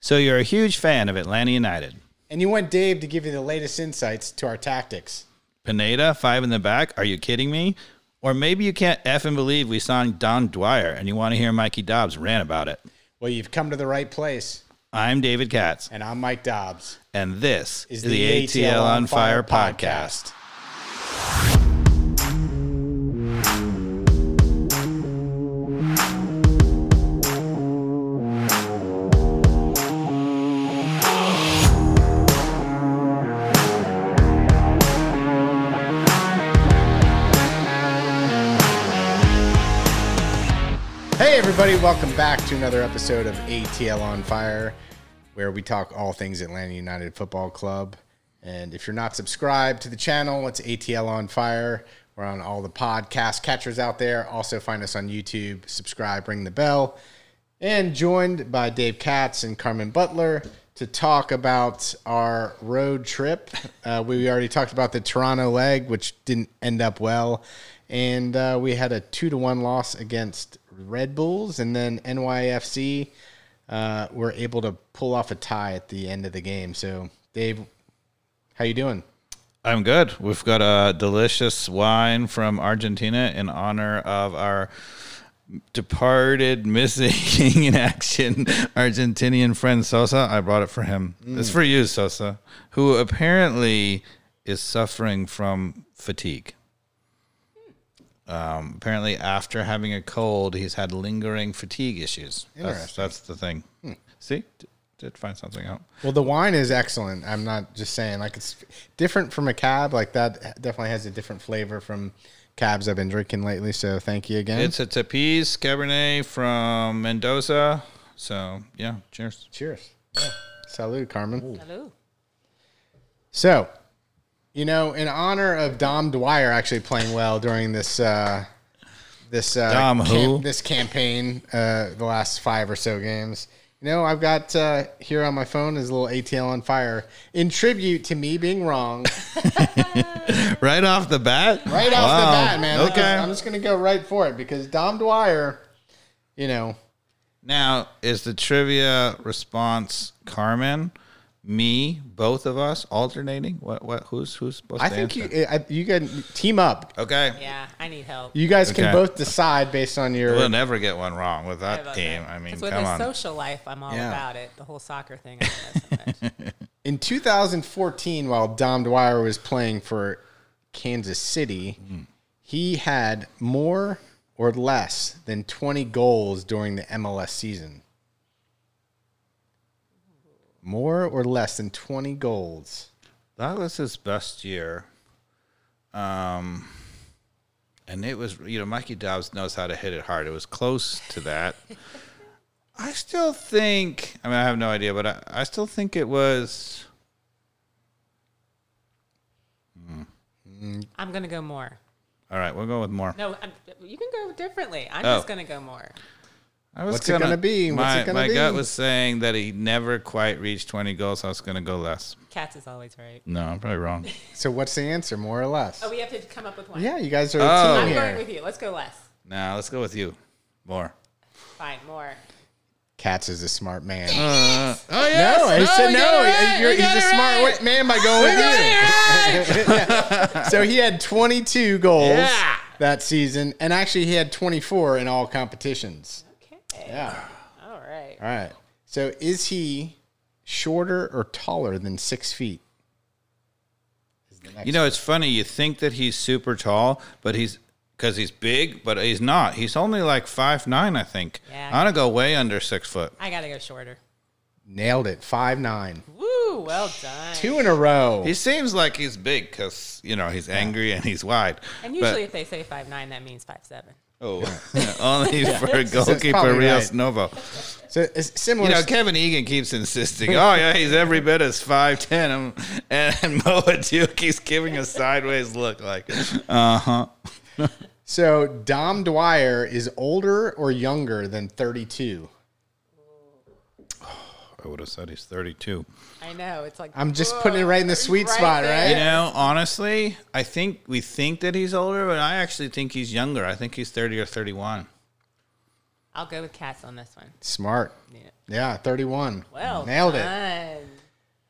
So you're a huge fan of Atlanta United. And you want Dave to give you the latest insights to our tactics. Pineda, five in the back. Are you kidding me? Or maybe you can't F and believe we signed Dom Dwyer and you want to hear Mikey Dobbs rant about it. Well, you've come to the right place. I'm David Katz, And I'm Mike Dobbs. and this Is is, the the ATL on Fire podcast. podcast. Everybody, welcome back to another episode of ATL on Fire, where we talk all things Atlanta United Football Club. And if you're not subscribed to the channel, it's ATL on Fire. We're on all the podcast catchers out there. Also, find us on YouTube, subscribe, ring the bell. And joined by Dave Katz and Carmen Butler to talk about our road trip. Uh, we already talked about the Toronto leg, which didn't end up well. And uh, we had a two to one loss against Red Bulls, and then NYFC uh, were able to pull off a tie at the end of the game. So, Dave, how you doing? I'm good. We've got a delicious wine from Argentina in honor of our departed, missing in action Argentinian friend Sosa. I brought it for him. It's for you, Sosa, who apparently is suffering from fatigue. Um, apparently, after having a cold, he's had lingering fatigue issues. That's, Interesting. that's the thing. See, D- did find something out. Well, the wine is excellent. I'm not just saying like it's different from a cab. Like that definitely has a different flavor from cabs I've been drinking lately. So, thank you again. It's a Tapiz Cabernet from Mendoza. So yeah, cheers. Cheers. Yeah. Salud, Carmen. Hello. So, you know, in honor of Dom Dwyer actually playing well during this uh, this uh, Dom who? this campaign, uh, the last five or so games. You know, I've got uh, here on my phone is a little ATL on fire in tribute to me being wrong. Right off the bat. Right off the bat, man. Okay. I'm just gonna go right for it because Dom Dwyer, you know, Now, is the trivia response Carmen, me, both of us alternating? What? What? Who's who's supposed I to think answer? you I, you can team up. Okay. Yeah, I need help. You guys can both decide based on your. We'll never get one wrong with that about game. that. I mean, 'Cause with come the on. social life, I'm all Yeah. about it. The whole soccer thing, I don't know so much. In 2014, while Dom Dwyer was playing for Kansas City, mm. he had more or less than 20 goals during the MLS season. More or less than 20 goals. That was his best year. Um, and it was, you know, Mikey Dobbs knows how to hit it hard. It was close to that. I still think, I mean, I have no idea, but I, I still think it was. I'm gonna go more. All right, we'll go with more. No, I'm, you can go differently. I'm Oh. just gonna go more. I was What's it gonna be? What's my it gonna my gut was saying that he never quite reached 20 goals. I was going to go less. Katz is always right. No, I'm probably wrong. So what's the answer? More or less? Oh, we have to come up with one. Yeah, you guys are a Oh. I'm team going here. with you. Let's go less. now let's go with you. More. Fine, more. Katz is a smart man. Uh, oh yeah. No, I said oh, no. You're, he's a smart right. man by going with you. so he had 22 goals Yeah. that season, and actually he had 24 in all competitions. Okay. Yeah. All right. All right. So is he shorter or taller than six feet? Is the next- You know, it's funny. You think that he's super tall, but he's because he's big, but he's not. He's only like five nine, I think. Yeah. I'm gonna go way under six foot. I gotta go shorter. nailed it. Five nine. Woo! Well done. Two in a row. He seems like he's big because you know he's angry and he's wide. and But- usually, if they say five nine, that means five seven. Oh, only for goalkeeper probably Rios right. Novo. so it's similar. You know, Kevin Egan keeps insisting, "Oh yeah, he's every bit as five ten, and, and Moa keeps giving a sideways look, like, uh huh." so Dom Dwyer is older or younger than 32? I would have said he's thirty-two. I know. It's like I'm just putting it right in the sweet spot, there. right? You know, honestly, I think we think that he's older, but I actually think he's younger. I think he's thirty or thirty-one. I'll go with Katz on this one. Smart. Yeah. Yeah, 31. Well, Nailed it. done.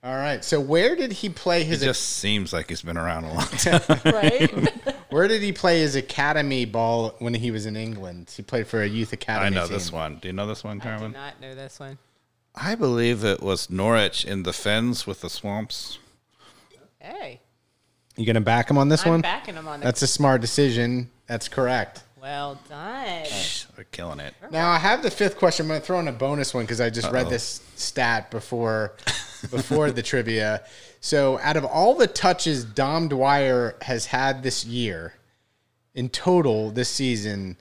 All right. So where did he play It his just seems like he's been around a long time. right? Where did he play his academy ball when he was in England? He played for a youth academy. I know team. this one. Do you know this one, I do Carmen? not know this one. I believe it was Norwich in the fens with the swamps. Hey, You gonna back him on this I'm one? backing him on this. That's a smart decision. That's correct. well done. We're killing it. Now I have the fifth question. I'm going to throw in a bonus one because I just read this stat before before the trivia. So, out of all the touches Dom Dwyer has had this year, in total this season,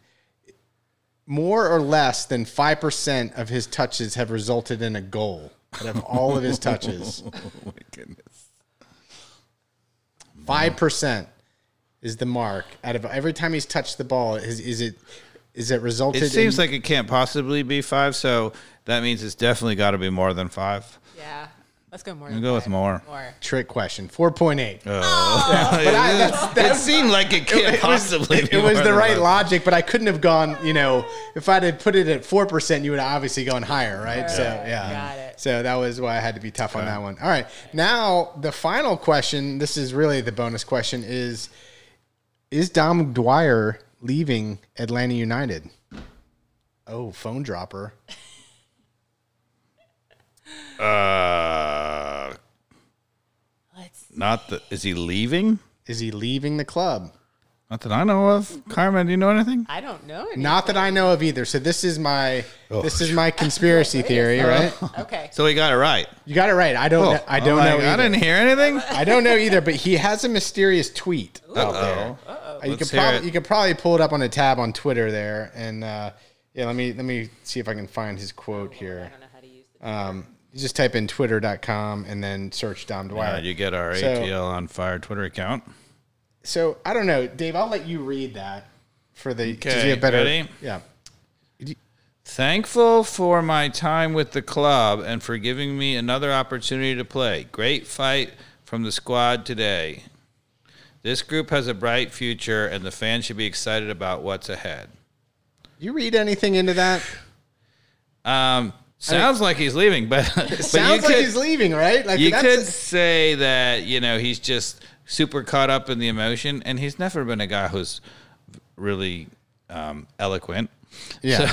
more or less than five percent of his touches have resulted in a goal. Out of all of his touches, Oh my goodness. five percent is the mark. Out of every time he's touched the ball, is is it is it resulted? It seems in, like it can't possibly be five, so that means it's definitely got to be more than five. Yeah, let's go more. I'll than go with more. More. trick question. Four point eight. Oh. But I, that's, It that's, seemed like it can't it was, possibly it was the right five. logic, but I couldn't have gone. You know, if I'd have put it at four percent, you would have obviously gone higher, right? So Right, yeah, got it. so that was why I had to be tough on that one. All right, now the final question. This is really the bonus question: is is Dom Dwyer leaving Atlanta United? Oh, phone dropper. Uh, Let's. not the. Is he leaving? Is he leaving the club? Not that I know of. Carmen, do you know anything? I don't know. Anything. Not that I know of either. So this is my Oh. this is my conspiracy theory, right? Okay. Oh. Oh, So he got it right. You got it right. I don't. know, I don't I'm know. like, I didn't hear anything. I don't know either, but he has a mysterious tweet out there. Uh-oh. Uh, You Let's could probably it. you could probably pull it up on a tab on Twitter there, and uh, yeah, let me let me see if I can find his quote I here. don't know how to use the. Um, you just type in twitter.com and then search Dom Dwyer. Uh, you get our So- ATL on fire Twitter account. so I don't know, Dave. I'll let you read that for the. Okay, better, ready? Yeah. Thankful for my time with the club and for giving me another opportunity to play. Great fight from the squad today. This group has a bright future, and the fans should be excited about what's ahead. You read anything into that? Um, sounds like he's leaving, but, but Sounds like he's leaving, right? Like you that's- could say that you know he's just super caught up in the emotion, and he's never been a guy who's really um, eloquent. yeah.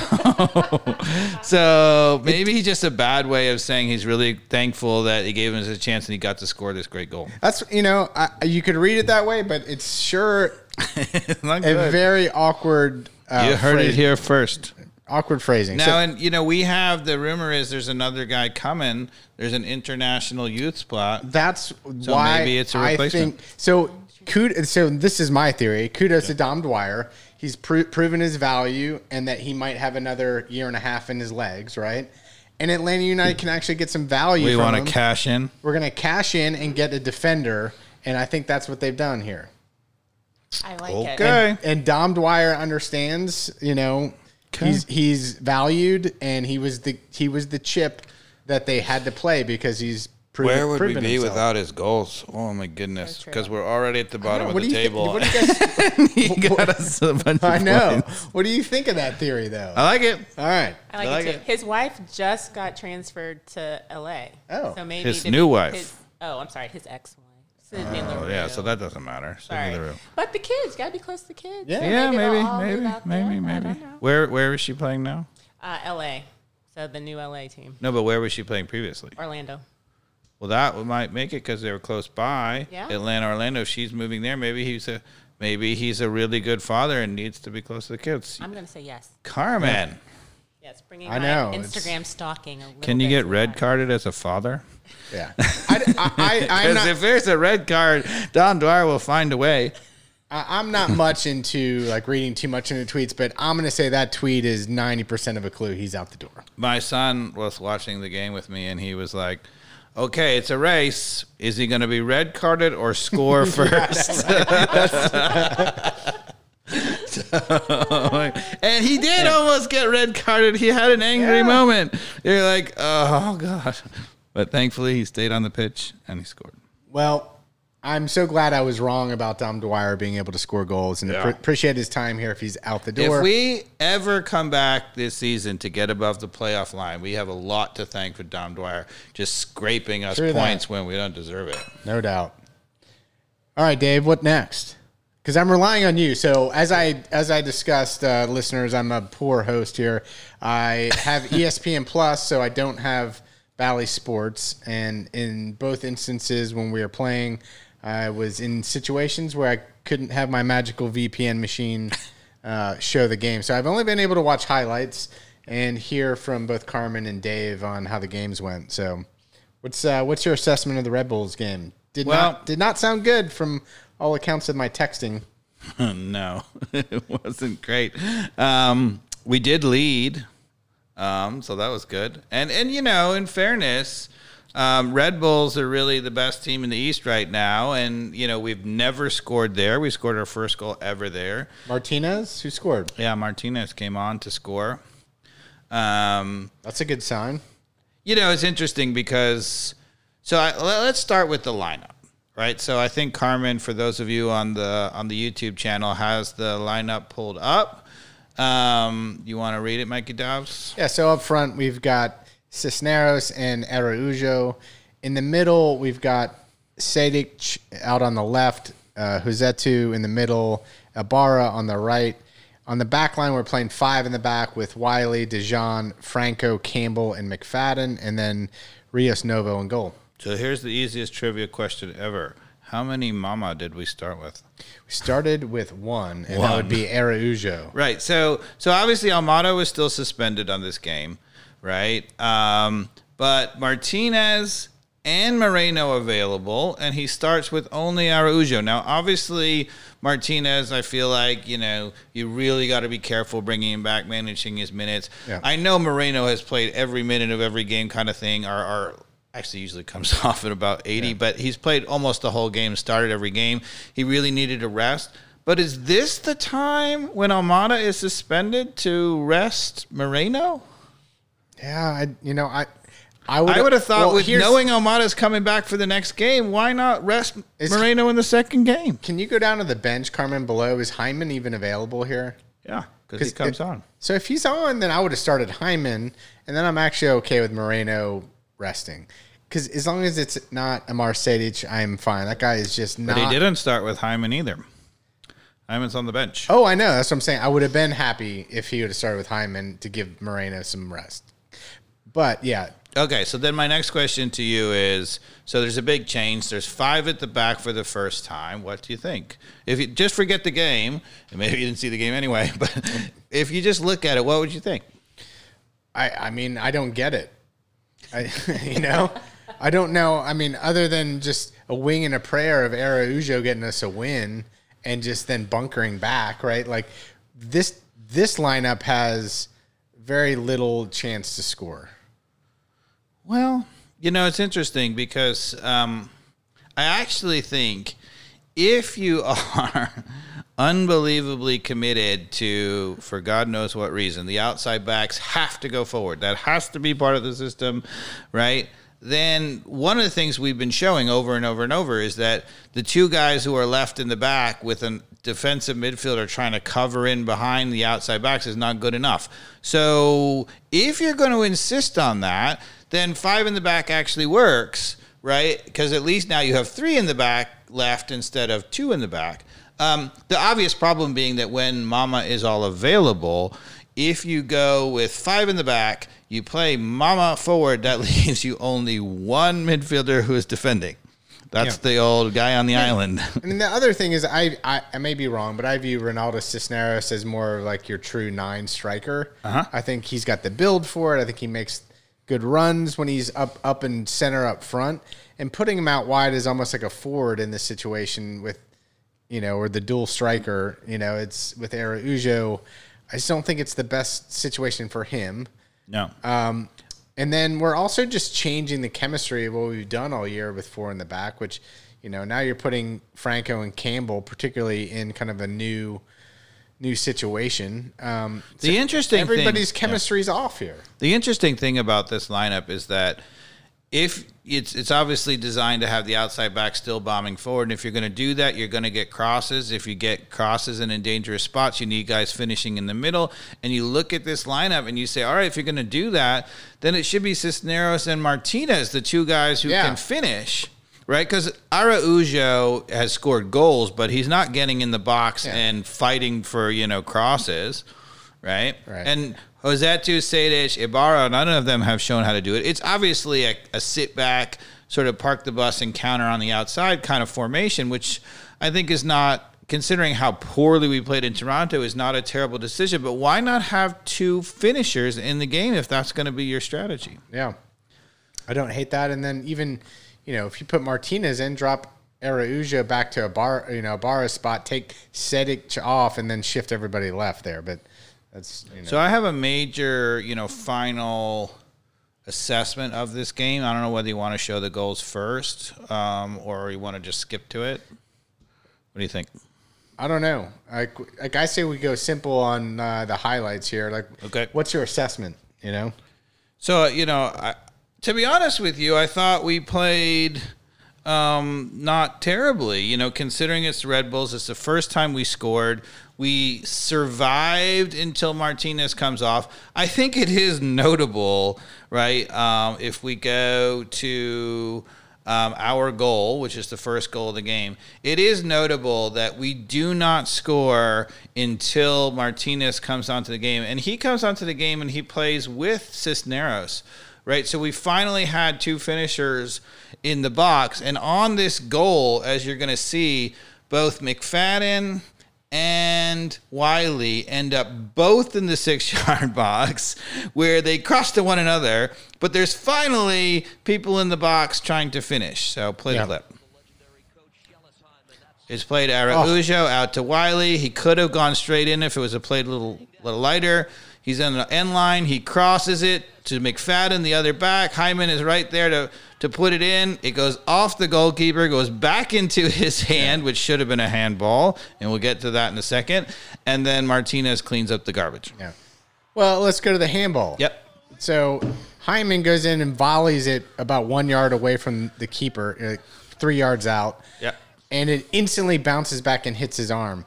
So maybe he's just a bad way of saying he's really thankful that he gave him a chance and he got to score this great goal. That's you know I, you could read it that way, but it's sure Not a very awkward. Uh, you heard phrase- it here first. Awkward phrasing. Now, So- and you know, we have the rumor is there's another guy coming. There's an international youth spot. That's So why maybe it's a I replacement. think so. Kud- so this is my theory. Kudos to Dom Dwyer. He's pro- proven his value and that he might have another year and a half in his legs, right? And Atlanta United can actually get some value. We want to cash in. We're going to cash in and get a defender, and I think that's what they've done here. I like it. Okay. And Dom Dwyer understands, you know, he's he's valued, and he was the he was the chip that they had to play because he's proven, Where would we be himself. without his goals? Oh my goodness! Because we're already at the bottom of the do you thi- table. what do you guys he got us a bunch I know. points. What do you think of that theory, though? I like it. All right. I like, I like it too. it. His wife just got transferred to LA. Oh. so maybe His the- new wife. His, oh, I'm sorry, his ex-wife. Sydney Oh yeah, Leroux. so that doesn't matter. Sydney Sorry. Leroux. But the kids gotta be close to the kids. Yeah. So Yeah, they'll maybe, maybe, maybe, maybe. Where where is she playing now? Uh, LA. So the new LA team, No, but where was she playing previously? Orlando. Well, that might make it because they were close by. Yeah. Atlanta, Orlando. If she's moving there, maybe he's a maybe he's a really good father and needs to be close to the kids. I'm gonna say yes. Carmen, Yes, bringing I know, Instagram stalking. A little can you bit get red far. carded as a father? Yeah. I, I, I, Because if there's a red card, Dom Dwyer will find a way. I, I'm not much into like reading too much into tweets, but I'm going to say that tweet is 90% of a clue. He's out the door. My son was watching the game with me, and he was like. Okay, it's a race. Is he going to be red carded or score first? and he did almost get red carded. He had an angry Yeah. moment. You're like, oh god. But thankfully, he stayed on the pitch and he scored. Well, I'm so glad I was wrong about Dom Dwyer being able to score goals and appre- appreciate his time here if he's out the door. If we ever come back this season to get above the playoff line, we have a lot to thank for Dom Dwyer just scraping us True that. points when we don't deserve it. No doubt. All right, Dave. What next? Because I'm relying on you. So as I as I discussed, uh, listeners, I'm a poor host here. I have ESPN Plus, so I don't have Bally Sports. And in both instances, when we were playing, I was in situations where I couldn't have my magical VPN machine uh, show the game. So I've only been able to watch highlights and hear from both Carmen and Dave on how the games went. So, what's uh, what's your assessment of the Red Bulls game? Did Well- not did not sound good from all accounts of my texting. no, it wasn't great. Um, we did lead, um, so that was good. And and you know, in fairness, um, Red Bulls are really the best team in the East right now. And you know, we've never scored there. We scored our first goal ever there. Martinez, who scored? Yeah, Martinez came on to score. Um, That's a good sign. you know, it's interesting because so I, let- let's start with the lineup, right? So I think Carmen, for those of you on the on the YouTube channel, has the lineup pulled up. Um, you want to read it, Mikey Dobbs? Yeah, so up front we've got Cisneros and Araujo. In the middle we've got Sejdic out on the left, uh, Rossetto in the middle, Ibarra on the right. On the back line, we're playing five in the back with Wiley, De John, Franco, Campbell, and McFadden, and then Rios Novo in goal. So here's the easiest trivia question ever: How many Mama did we start with? We started with one, and that would be Araujo. Right. So so obviously Almada was still suspended on this game, right? Um, but Martinez and Moreno available, and he starts with only Araujo. Now, obviously Martinez, I feel like you know you really got to be careful bringing him back, managing his minutes. Yeah. I know Moreno has played every minute of every game, kind of thing. Our, our actually usually comes off at about 80, but he's played almost the whole game, started every game. He really needed a rest. But is this the time when Almada is suspended to rest Moreno? Yeah, I, you know, I, I would, I would have thought well, with knowing Almada's coming back for the next game, why not rest Moreno in the second game? Can you go down to the bench, Carmen? Below is Hyndman even available here? Yeah, because he comes it- on. So if he's on, then I would have started Hyndman, and then I'm actually okay with Moreno resting. Because as long as it's not Amar Sejdic, I'm fine. That guy is just not. But he didn't start with Hyndman either. Hyndman's on the bench. Oh, I know. That's what I'm saying. I would have been happy if he would have started with Hyndman to give Moreno some rest. But yeah, Okay, so then my next question to you is: so there's a big change. There's five at the back for the first time. What do you think? If you just forget the game, and maybe you didn't see the game anyway, but if you just look at it, what would you think? I, I mean, I don't get it. I, you know, I don't know. I mean, other than just a wing and a prayer of Araujo getting us a win and just then bunkering back, right? Like this, this lineup has very little chance to score. Well, you know, it's interesting because um, I actually think if you are unbelievably committed to, for God knows what reason, the outside backs have to go forward. That has to be part of the system, right? Then one of the things we've been showing over and over and over is that the two guys who are left in the back with a defensive midfielder trying to cover in behind the outside backs is not good enough. So if you're going to insist on that, then five in the back actually works, right? Because at least now you have three in the back left instead of two in the back. Um, the obvious problem being that when Mama is all available, if you go with five in the back, you play Mama forward, that leaves you only one midfielder who is defending. That's Yeah. the old guy on the island. I mean, the other thing is, I, I I may be wrong, but I view Ronaldo Cisneros as more of like your true nine striker. Uh-huh. I think he's got the build for it. I think he makes good runs when he's up up and center up front, and putting him out wide is almost like a forward in this situation with, you know, or the dual striker. You know, it's with Araujo. I just don't think it's the best situation for him. no. Um, and then we're also just changing the chemistry of what we've done all year with four in the back, which, you know, now you're putting Franco and Campbell, particularly in kind of a new, new situation. Um, The interesting thing- everybody's yeah. chemistry's off here. The interesting thing about this lineup is that if it's it's obviously designed to have the outside back still bombing forward, and if you're going to do that, you're going to get crosses. If you get crosses and in dangerous spots, you need guys finishing in the middle. And you look at this lineup and you say, all right, if you're going to do that, then it should be Cisneros and Martinez, the two guys who Yeah. can finish. Right, because Araujo has scored goals, but he's not getting in the box Yeah. and fighting for you know crosses, right? Right. And Rossetto, Sejdic, Ibarra, none of them have shown how to do it. It's obviously a, a sit back, sort of park the bus and counter on the outside kind of formation, which I think is not, considering how poorly we played in Toronto, is not a terrible decision. But why not have two finishers in the game if that's going to be your strategy? Yeah. I don't hate that. And then even, you know, if you put Martinez in, drop Araujo back to a bar, you know, a bar spot, take Sejdic off, and then shift everybody left there. But that's, you know, So I have a major, you know, final assessment of this game. I don't know whether you want to show the goals first um, or you want to just skip to it. What do you think? I don't know. Like, like I say, we go simple on uh, the highlights here. Like, Okay. what's your assessment? You know, So you know, I, to be honest with you, I thought we played um, not terribly. You know, considering it's the Red Bulls, it's the first time we scored. We survived until Martinez comes off. I think it is notable, right? Um, if we go to um, our goal, which is the first goal of the game, it is notable that we do not score until Martinez comes onto the game. And he comes onto the game and he plays with Cisneros, right? So we finally had two finishers in the box. And on this goal, as you're going to see, both McFadden and Wiley end up both in the six yard box where they cross to one another, but there's finally people in the box trying to finish. So play Yeah. the clip. It's played oh. Araujo out to Wiley. He could have gone straight in if it was a played a little, little lighter. He's in the end line. He crosses it to McFadden, the other back. Hyndman is right there to, to put it in. It goes off the goalkeeper, goes back into his hand, which should have been a handball. And we'll get to that in a second. And then Martinez cleans up the garbage. yeah. Well, let's go to the handball. Yep. So Hyndman goes in and volleys it about one yard away from the keeper, uh, three yards out. Yep. And it instantly bounces back and hits his arm.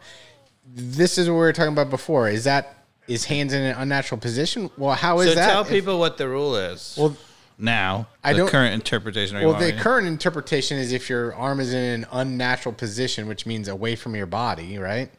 This is what we were talking about before. Is that is hands in an unnatural position? Well, how is So that? tell If- people what the rule is. Well, now, I the don't- current interpretation. Well, the current interpretation is if your arm is in an unnatural position, which means away from your body, right?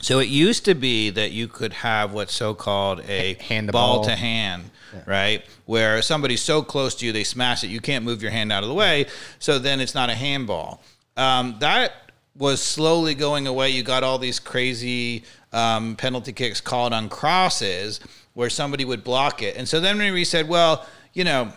So it used to be that you could have what's so called a Hand to ball ball. to hand, right? Where somebody's so close to you, they smash it, you can't move your hand out of the way. So then it's not a handball. Um, that was slowly going away. You got all these crazy um, penalty kicks called on crosses where somebody would block it. And so then we said, well, you know,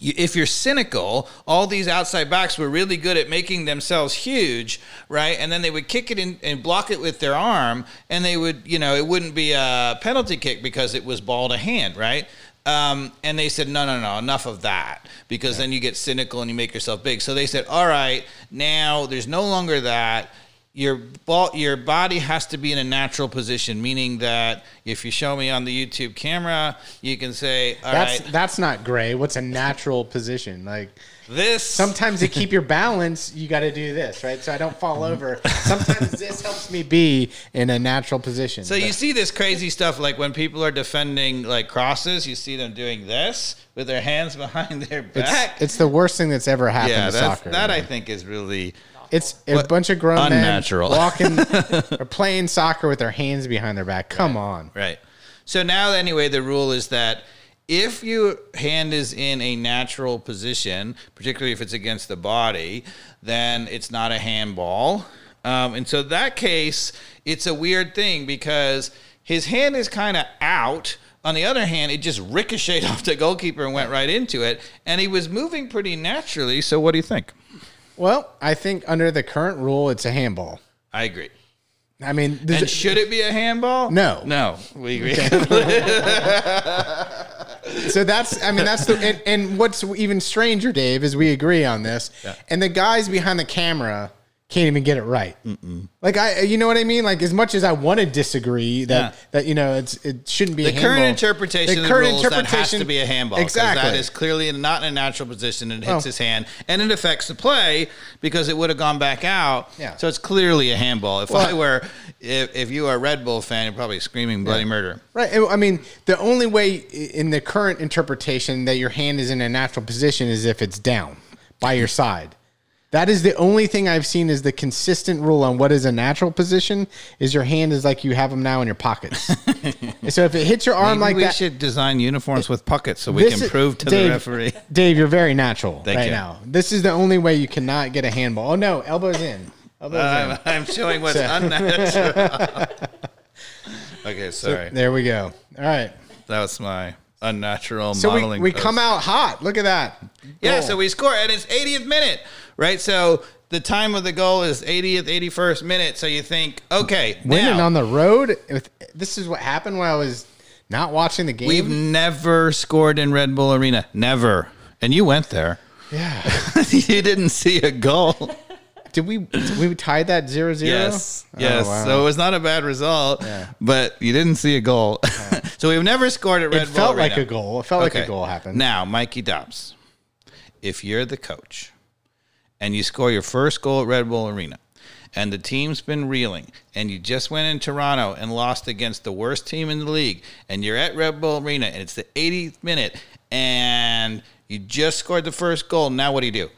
if you're cynical, all these outside backs were really good at making themselves huge, right? And then they would kick it in and block it with their arm, and they would, you know, it wouldn't be a penalty kick because it was ball to hand, right? Um, and they said, no, no, no, enough of that, because then you get cynical and you make yourself big. So they said, all right, now there's no longer that your ball, your body has to be in a natural position, meaning that if you show me on the YouTube camera, you can say, all right, That's that's not gray. What's a natural position? Like this sometimes to keep your balance, you got to do this, right? So I don't fall mm-hmm. over. Sometimes this helps me be in a natural position. So you see this crazy stuff like when people are defending like crosses, you see them doing this with their hands behind their back. it's the worst thing that's ever happened yeah, to soccer. that I think is really It's a What- bunch of grown unnatural. men walking or playing soccer with their hands behind their back. Come on. right. So now anyway, the rule is that if your hand is in a natural position, particularly if it's against the body, then it's not a handball. Um, and so that case, it's a weird thing because his hand is kind of out. On the other hand, it just ricocheted off the goalkeeper and went right into it. And he was moving pretty naturally. So what do you think? Well, I think under the current rule, it's a handball. I agree. I mean, And it- should it be a handball? No. No. We agree. so that's I mean that's the and, and what's even stranger, Dave, is we agree on this. And the guys behind the camera can't even get it right. Like I, you know what I mean? Like as much as I want to disagree that Yeah. that you know it's it shouldn't be The a current handball. interpretation of the rules that has to be a handball. Exactly. That is clearly not in a natural position and it hits Oh. his hand, and it affects the play because it would have gone back out. Yeah. So it's clearly a handball. If Well- I were, if, if you are a Red Bull fan, you're probably screaming bloody murder. Right. I mean, the only way in the current interpretation that your hand is in a natural position is if it's down by your side. That is the only thing I've seen is the consistent rule on what is a natural position is your hand is like you have them now in your pockets. so if it hits your arm Maybe like we that, should design uniforms with pockets so we can is- prove to Dave- the referee. Dave, you're very natural Thank right you. now. This is the only way you cannot get a handball. Oh no, elbows in. Elbows in. I'm, I'm showing what's unnatural. okay, sorry. There we go. All right. That was my unnatural So we, we post. come out hot. Look at that. Yeah, Goal. so we score, and it's 80th minute, right? So the time of the goal is 80th, 81st minute. So you think, okay, winning now, on the road. With, this is what happened when I was not watching the game. we've never scored in Red Bull Arena, never. And you went there. yeah. you didn't see a goal. Did we did we tied that 0 0? Yes, yes. Oh, wow. So it was not a bad result, Yeah. but you didn't see a goal. so we've never scored at Red it Bull It felt Arena. like a goal. It felt like a goal happened. Now, Mikey Dobbs, if you're the coach and you score your first goal at Red Bull Arena and the team's been reeling and you just went in Toronto and lost against the worst team in the league and you're at Red Bull Arena and it's the 80th minute and you just scored the first goal, now what do you do?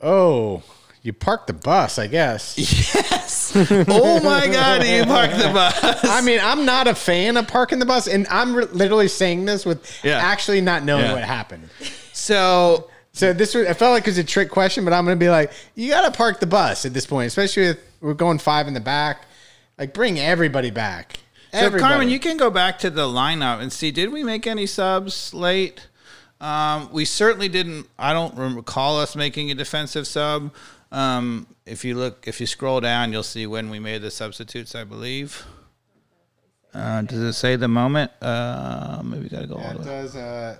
Oh, you parked the bus, I guess. Yes. oh my God, you parked the bus. I mean, I'm not a fan of parking the bus, and I'm re- literally saying this with Yeah. actually not knowing Yeah. what happened. So So this was, I felt like it was a trick question, but I'm going to be like, you got to park the bus at this point, especially if we're going five in the back. Like, bring everybody back. So Carmen, you can go back to the lineup and see. Did we make any subs late? Um, we certainly didn't. I don't recall us making a defensive sub. Um, if you look, if you scroll down, you'll see when we made the substitutes. I believe. Uh, does it say the moment? Uh, maybe we gotta go all Yeah, the it way. does. Uh,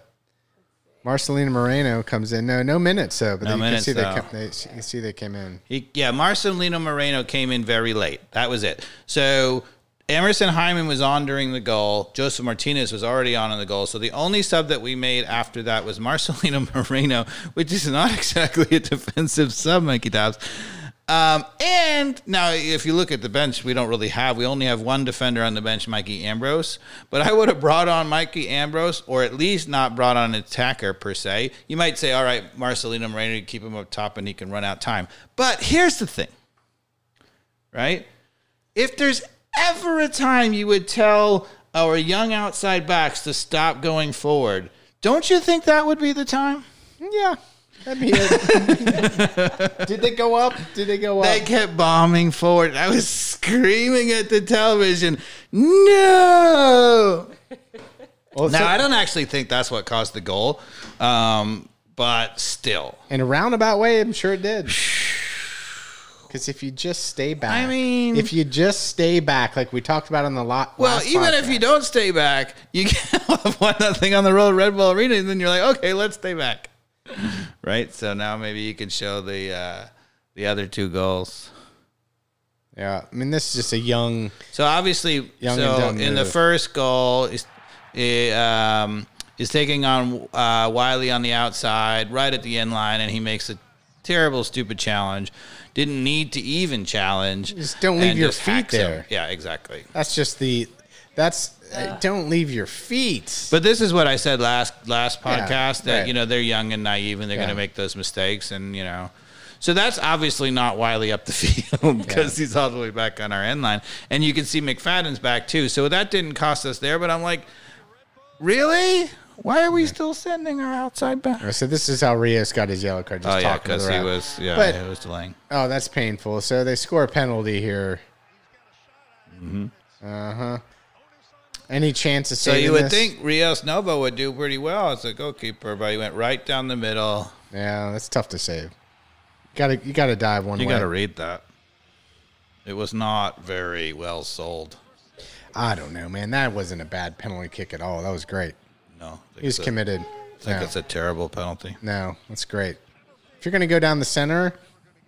Marcelino Moreno comes in. No, no minutes. though. but No you minutes, can see they, though. come, they, you can see they came in. He, yeah, Marcelino Moreno came in very late. That was it. So Emerson Hyndman was on during the goal. Josef Martinez was already on in the goal. So the only sub that we made after that was Marcelino Moreno, which is not exactly a defensive sub, Mikey Dobbs. Um, and now, if you look at the bench, we don't really have. We only have one defender on the bench, Mikey Ambrose. But I would have brought on Mikey Ambrose, or at least not brought on an attacker per se. You might say, all right, Marcelino Moreno, keep him up top and he can run out time. But here's the thing, right? If there's ever a time you would tell our young outside backs to stop going forward, don't you think that would be the time? Yeah. Be it. Did they go up? Did they go up? They kept bombing forward. I was screaming at the television, no! Well, Now, so- I don't actually think that's what caused the goal, um, but still. in a roundabout way, I'm sure it did. Because if you just stay back, I mean- if you just stay back, like we talked about on the lot. Well, even if you don't stay back, you get one nothing on the road Red Bull Arena, and then you're like, okay, let's stay back, right? So now maybe you can show the uh, the other two goals. yeah, I mean, this is just a young. So obviously, Young so in the first goal is eh, um, is taking on uh, Wiley on the outside, right at the end line, and he makes a terrible, stupid challenge. Didn't need to even challenge. Just don't leave your feet hacks him. there. Yeah, exactly. That's just the. That's uh, don't leave your feet. But this is what I said last last Yeah, podcast that right. you know they're young and naive and they're Yeah. going to make those mistakes and you know. So that's obviously not Wiley up the field because he's all the way back on our end line, and you can see McFadden's back too. So that didn't cost us there, but I'm like, really? Why are we still sending our outside back? so this is how Rios got his yellow card. Just Oh yeah, because he was yeah But- it was delaying. Oh, that's painful. So they score a penalty here. Mm-hmm. Uh huh. Any chance of saving? So you would this? think Rios Novo would do pretty well as a goalkeeper, but he went right down the middle. Yeah, that's tough to save. Got to you got to dive one You got to read that. It was not very well sold. I don't know, man. That wasn't a bad penalty kick at all. That was great. No, I think He was it's a- committed. I think No, it's a terrible penalty. no, that's great. If you're gonna go down the center,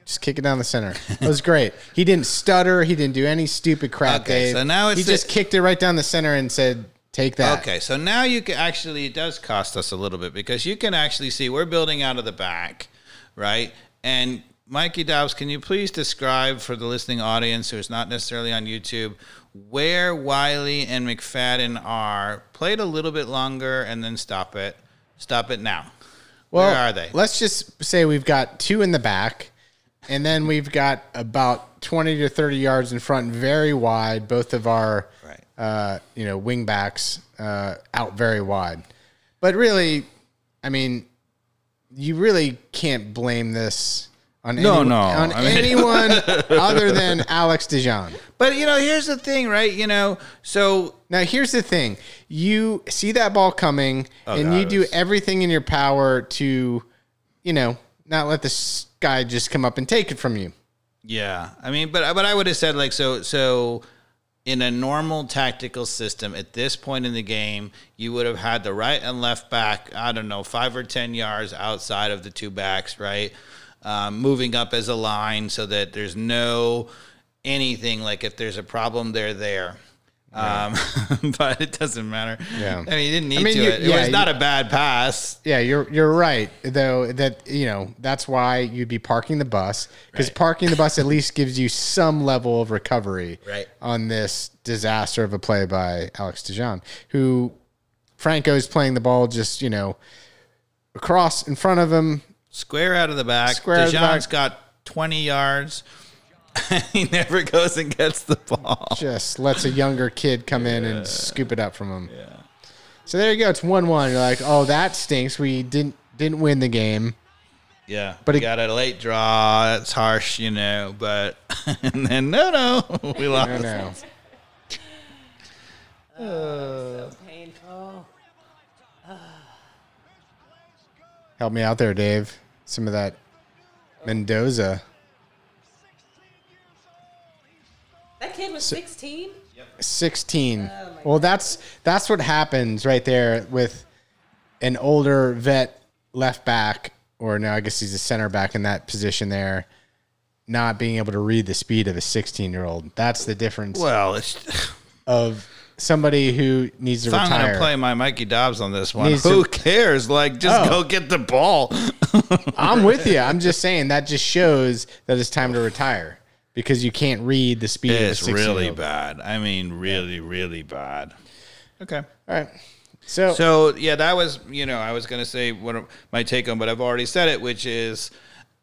Just kick it down the center. It was great. He didn't stutter. He didn't do any stupid crap. Okay, Dave. so now it's he the- just kicked it right down the center and said, "Take that." Okay, so now you can actually it does cost us a little bit because you can actually see we're building out of the back, right? And Mikey Dobbs, can you please describe for the listening audience who is not necessarily on YouTube where Wiley and McFadden are? Play it a little bit longer and then stop it. Stop it now. Well, where are they? Let's just say we've got two in the back, and then we've got about twenty to thirty yards in front, very wide. Both of our, Right. uh, you know, wing backs uh, out very wide. But really, I mean, you really can't blame this on No, anyone, no, on I mean- anyone other than Alex De John. But you know, here's the thing, right? You know, so Now, here's the thing: you see that ball coming, and Oh, God, you do everything in your power to, you know, not let this guy just come up and take it from you. Yeah, I mean, but but I would have said like so so. In a normal tactical system, at this point in the game, you would have had the right and left back. I don't know, five or ten yards outside of the two backs, right? Um, moving up as a line so that there's no anything like if there's a problem, they're there. Um, but it doesn't matter. Yeah. I mean, you didn't need I mean, to. you- it. yeah, was not you- a bad pass. Yeah, you're you're right though. That you know that's why you'd be parking the bus because Right. parking the bus at least gives you some level of recovery Right. on this disaster of a play by Alex De John, who Franco is playing the ball just you know across in front of him. Square out of the back. Square the back. got 20 yards. he never goes and gets the ball. just lets a younger kid come in and scoop it up from him. Yeah. So there you go. It's one one. You're like, oh, that stinks. We didn't didn't win the game. Yeah, But but it- he got a late draw. That's harsh, you know. But and then no, no, we lost. I know. Oh, so painful. Help me out there, Dave. Some of that Mendoza. That kid was 16. 16. well, that's that's what happens right there with an older vet left back, or no, I guess he's a center back in that position there, not being able to read the speed of a 16 year old. That's the difference Well, it's, of somebody who needs to if I'm gonna play my Mikey Dobbs on this one, Needs who to- cares? Like, just Oh. go get the ball. I'm with you. I'm just saying that just shows that it's time to retire because you can't read the speed it's really bad. I mean, really, really bad. Okay. All right. So, So yeah, that was you know I was gonna say what my take on, but I've already said it, which is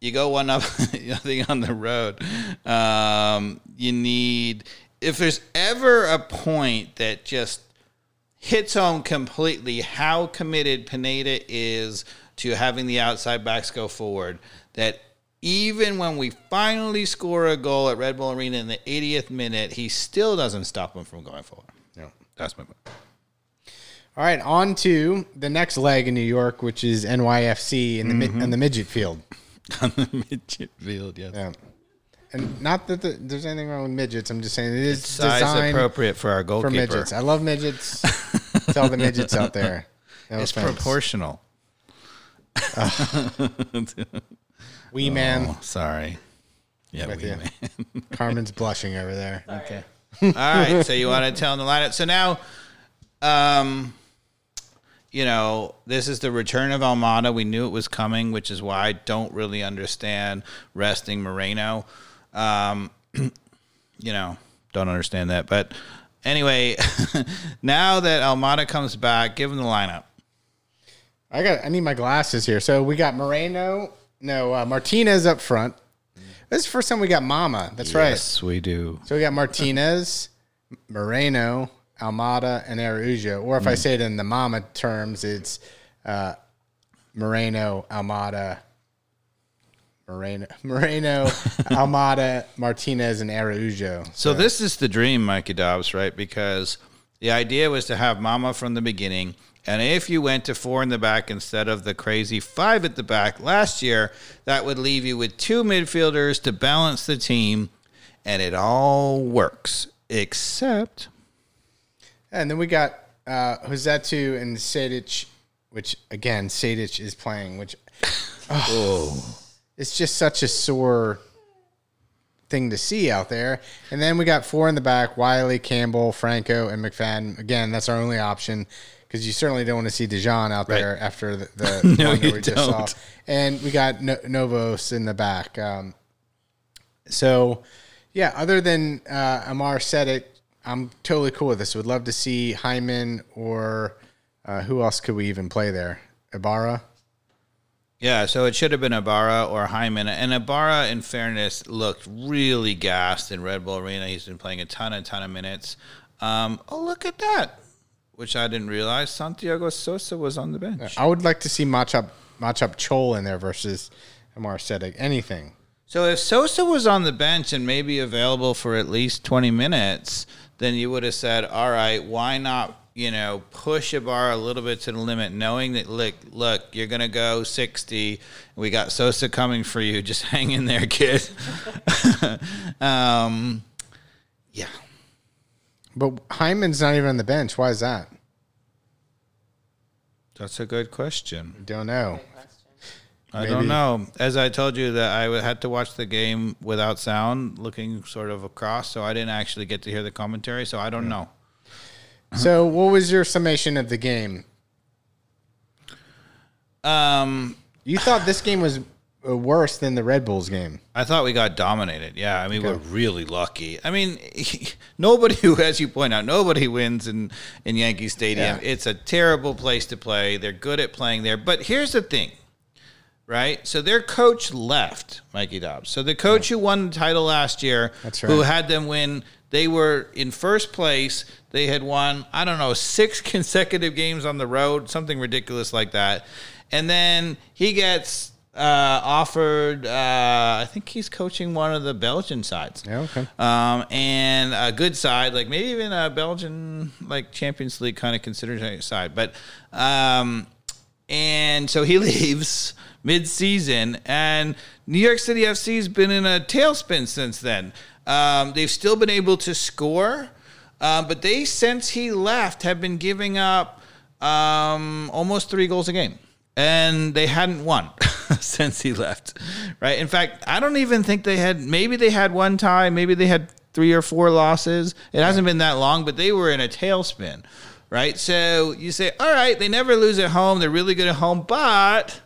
you go one up nothing on the road. Um, you need if there's ever a point that just hits home completely how committed Pineda is to having the outside backs go forward. That even when we finally score a goal at Red Bull Arena in the 80th minute, he still doesn't stop them from going forward. No. That's my point. all right, on to the next leg in New York, which is NYFC in the mid, mm-hmm. in the midget field. on the midget field. Yes, Yeah. And not that the, there's anything wrong with midgets. I'm just saying it is size designed appropriate for our goalkeeper. for midgets. I love midgets. Tell the midgets out there. No it's offense. proportional. Wee man. Oh, sorry. Yeah, With we you. man. Carmen's blushing over there. Okay. All right. So you want to tell them the lineup. So now, um, you know, this is the return of Almada. We knew it was coming, which is why I don't really understand resting Moreno. Um, you know, don't understand that. But anyway, now that Almada comes back, give him the lineup. I got. I need my glasses here. So we got Moreno. No, uh, Martinez up front. This is the first time we got Mama. That's right. Yes, we do. So we got Martinez, Moreno, Almada, and Araujo. Or if I say it in the Mama terms, it's uh, Moreno, Almada, Moreno, Moreno, Almada, Martinez, and Araujo. So this is the dream, Mikey Dobbs, right? Because the idea was to have Mama from the beginning, and if you went to four in the back instead of the crazy five at the back last year, that would leave you with two midfielders to balance the team, and it all works except And then we got uh, and Sejdic, which again, Sejdic is playing, which oh, it's just such a sore thing to see out there. And then we got four in the back: Wiley, Campbell, Franco, and McFadden. Again, that's our only option because you certainly don't want to see De John out Right. there after the, the No, one that we just saw. And we got no- Novos in the back. Um, so, yeah, other than uh, Amar Sejdic, I'm totally cool with this. Would love to see Hyndman or uh, who else could we even play there? Ibarra. Yeah, so it should have been Ibarra or Hyndman. And Ibarra, in fairness, looked really gassed in Red Bull Arena. He's been playing a ton, a ton of minutes. Um, oh, look at that, which I didn't realize. Santiago Sosa was on the bench. I would like to see Machop Machop Chol in there versus Amar. Anything. So if Sosa was on the bench and maybe available for at least 20 minutes, then you would have said, all right, why not, you know, push a bar a little bit to the limit, knowing that, look, look, you're going to go 60. We got Sosa coming for you. Just hang in there, kid. um, yeah. But Hyndman's not even on the bench. Why is that? That's a good question. Don't know. I Maybe- don't know. As I told you that I had to watch the game without sound, looking sort of across, so I didn't actually get to hear the commentary, so I don't know. So, what was your summation of the game? Um, You thought this game was Uh, worse than the Red Bulls game. I thought we got dominated. Yeah, I mean we're really lucky. I mean, nobody who, as you point out, nobody wins in in Yankee Stadium. Yeah. It's a terrible place to play. They're good at playing there, but here's the thing, right? So their coach left, Mikey Dobbs. So the coach who won the title last year, That's who had them win, they were in first place. They had won, I don't know, six consecutive games on the road, something ridiculous like that. And then he gets uh, offered. Uh, I think he's coaching one of the Belgian sides. Yeah, okay. Um, and a good side, like maybe even a Belgian like Champions League kind of considered side. But um, and so he leaves mid-season, and New York City FC's been in a tailspin since then. Um, they've still been able to score, uh, but they since he left have been giving up um, almost three goals a game, and they hadn't won since he left. Right? In fact, I don't even think they had. Maybe they had one tie. Maybe they had three or four losses. It hasn't been that long, but they were in a tailspin right? So you say, all right, they never lose at home. They're really good at home, but.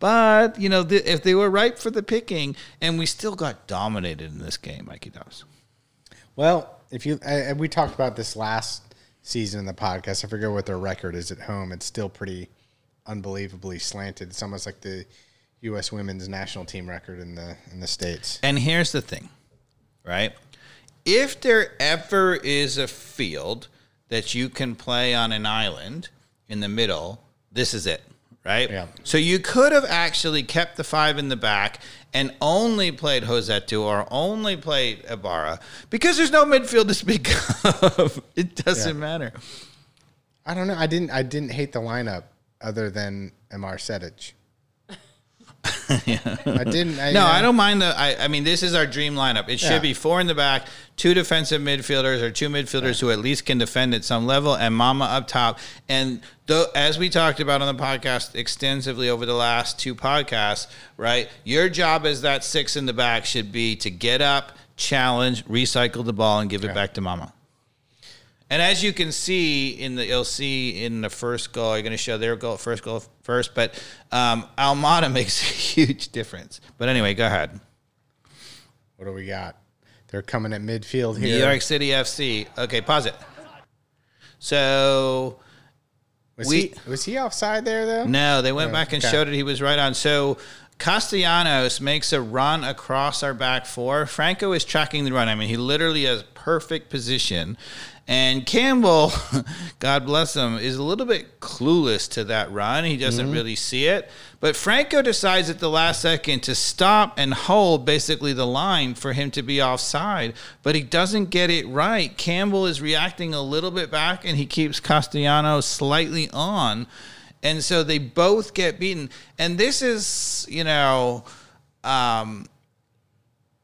But you know, th- if they were ripe for the picking, and we still got dominated in this game, Mikey Dobbs. Well, if you I- we talked about this last season in the podcast. I forget what their record is at home. It's still pretty unbelievably slanted. It's almost like the U.S. women's national team record in the in the states. And here's the thing, right? If there ever is a field that you can play on an island in the middle, this is it, right? Yeah. So you could have actually kept the five in the back and only played Rossetto or only played Ibarra because there's no midfield to speak of. It doesn't Yeah. matter. I don't know. I didn't. I didn't hate the lineup other than Mr. Sejdic. I didn't. I, No, uh, I don't mind the. I, I mean, this is our dream lineup. It should Yeah. be four in the back, two defensive midfielders or two midfielders who at least can defend at some level, and Mama up top. And though, as we talked about on the podcast extensively over the last two podcasts, right? Your job as that six in the back should be to get up, challenge, recycle the ball, and give it back to Mama. And as you can see in the, you'll see in the first goal, you're going to show their goal, first goal first, but um, Almada makes a huge difference. But anyway, go ahead. What do we got? They're coming at midfield here. New. York City FC. Okay, pause it. So was we- he was he offside there though? no, they went back and okay. showed it. He was right on. So Castellanos makes a run across our back four. Franco is tracking the run. I mean, he literally has perfect position. And Campbell, God bless him, is a little bit clueless to that run. He doesn't really see it. But Franco decides at the last second to stop and hold basically the line for him to be offside, but he doesn't get it right. Campbell is reacting a little bit back and he keeps Castellano slightly on. And so they both get beaten. And this is, you know, um,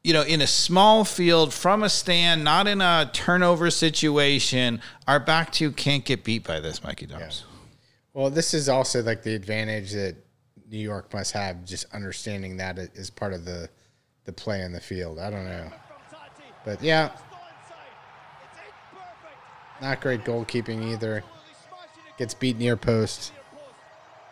you know, in a small field from a stand, not in a turnover situation, our back two can't get beat by this, Mikey Dobbs. Well, this is also like the advantage that New York must have, just understanding that is part of the the play in the field. I don't know. But yeah, not great goalkeeping either. Gets beat near post.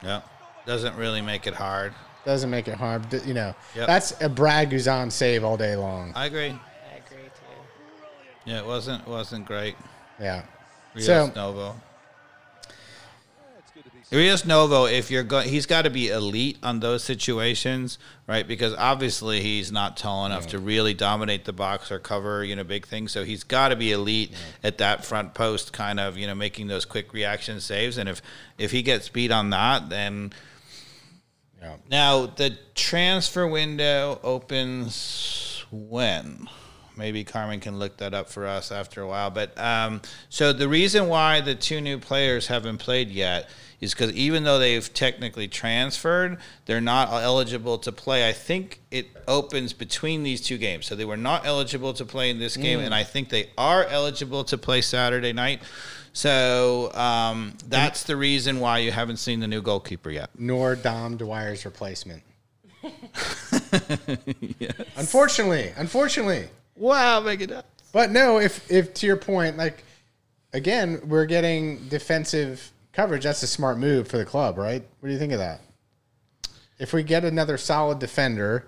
Yeah. Doesn't really make it hard. Doesn't make it hard. You know, Yep. that's a Brad Guzan save all day long. I agree. I agree too. Yeah, it wasn't it wasn't great. Yeah. Rios So- Novo. Rios Novo, if you're going, he's got to be elite on those situations, right? Because obviously he's not tall enough to really dominate the box or cover, you know, big things. So he's got to be elite at that front post, kind of, you know, making those quick reaction saves. And if if he gets beat on that, then Yeah. now the transfer window opens when? Maybe Carmen can look that up for us after a while. But um, so the reason why the two new players haven't played yet is because even though they've technically transferred, they're not eligible to play. I think it opens between these two games. So they were not eligible to play in this game, and I think they are eligible to play Saturday night. So um, that's the reason why you haven't seen the new goalkeeper yet. Nor Dom Dwyer's replacement. Unfortunately, unfortunately. Wow, make it up. But no, if if to your point, like again, we're getting defensive coverage. That's a smart move for the club, right? What do you think of that? If we get another solid defender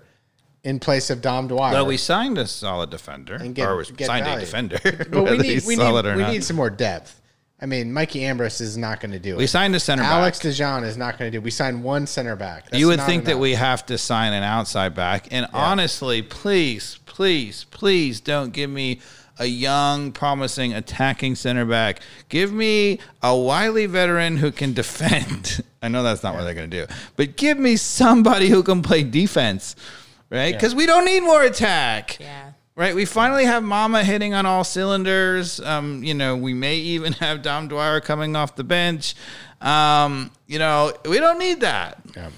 in place of Dom Dwyer, Well, we signed a solid defender, And get- or we signed value. a defender. but we need we solid need we need some more depth. I mean, Mikey Ambrose is not going to do it. we signed a center back. Alex back. De John is not going to do. it. We signed one center back. That's you would not think that we have to sign an outside back, and honestly, please, please, please don't give me a young, promising attacking center back. Give me a wily veteran who can defend. I know that's not what they're going to do, but give me somebody who can play defense, right? Because we don't need more attack. Yeah. Right, we finally have Mama hitting on all cylinders. Um, you know, we may even have Dom Dwyer coming off the bench. Um, you know, we don't need that. Yeah.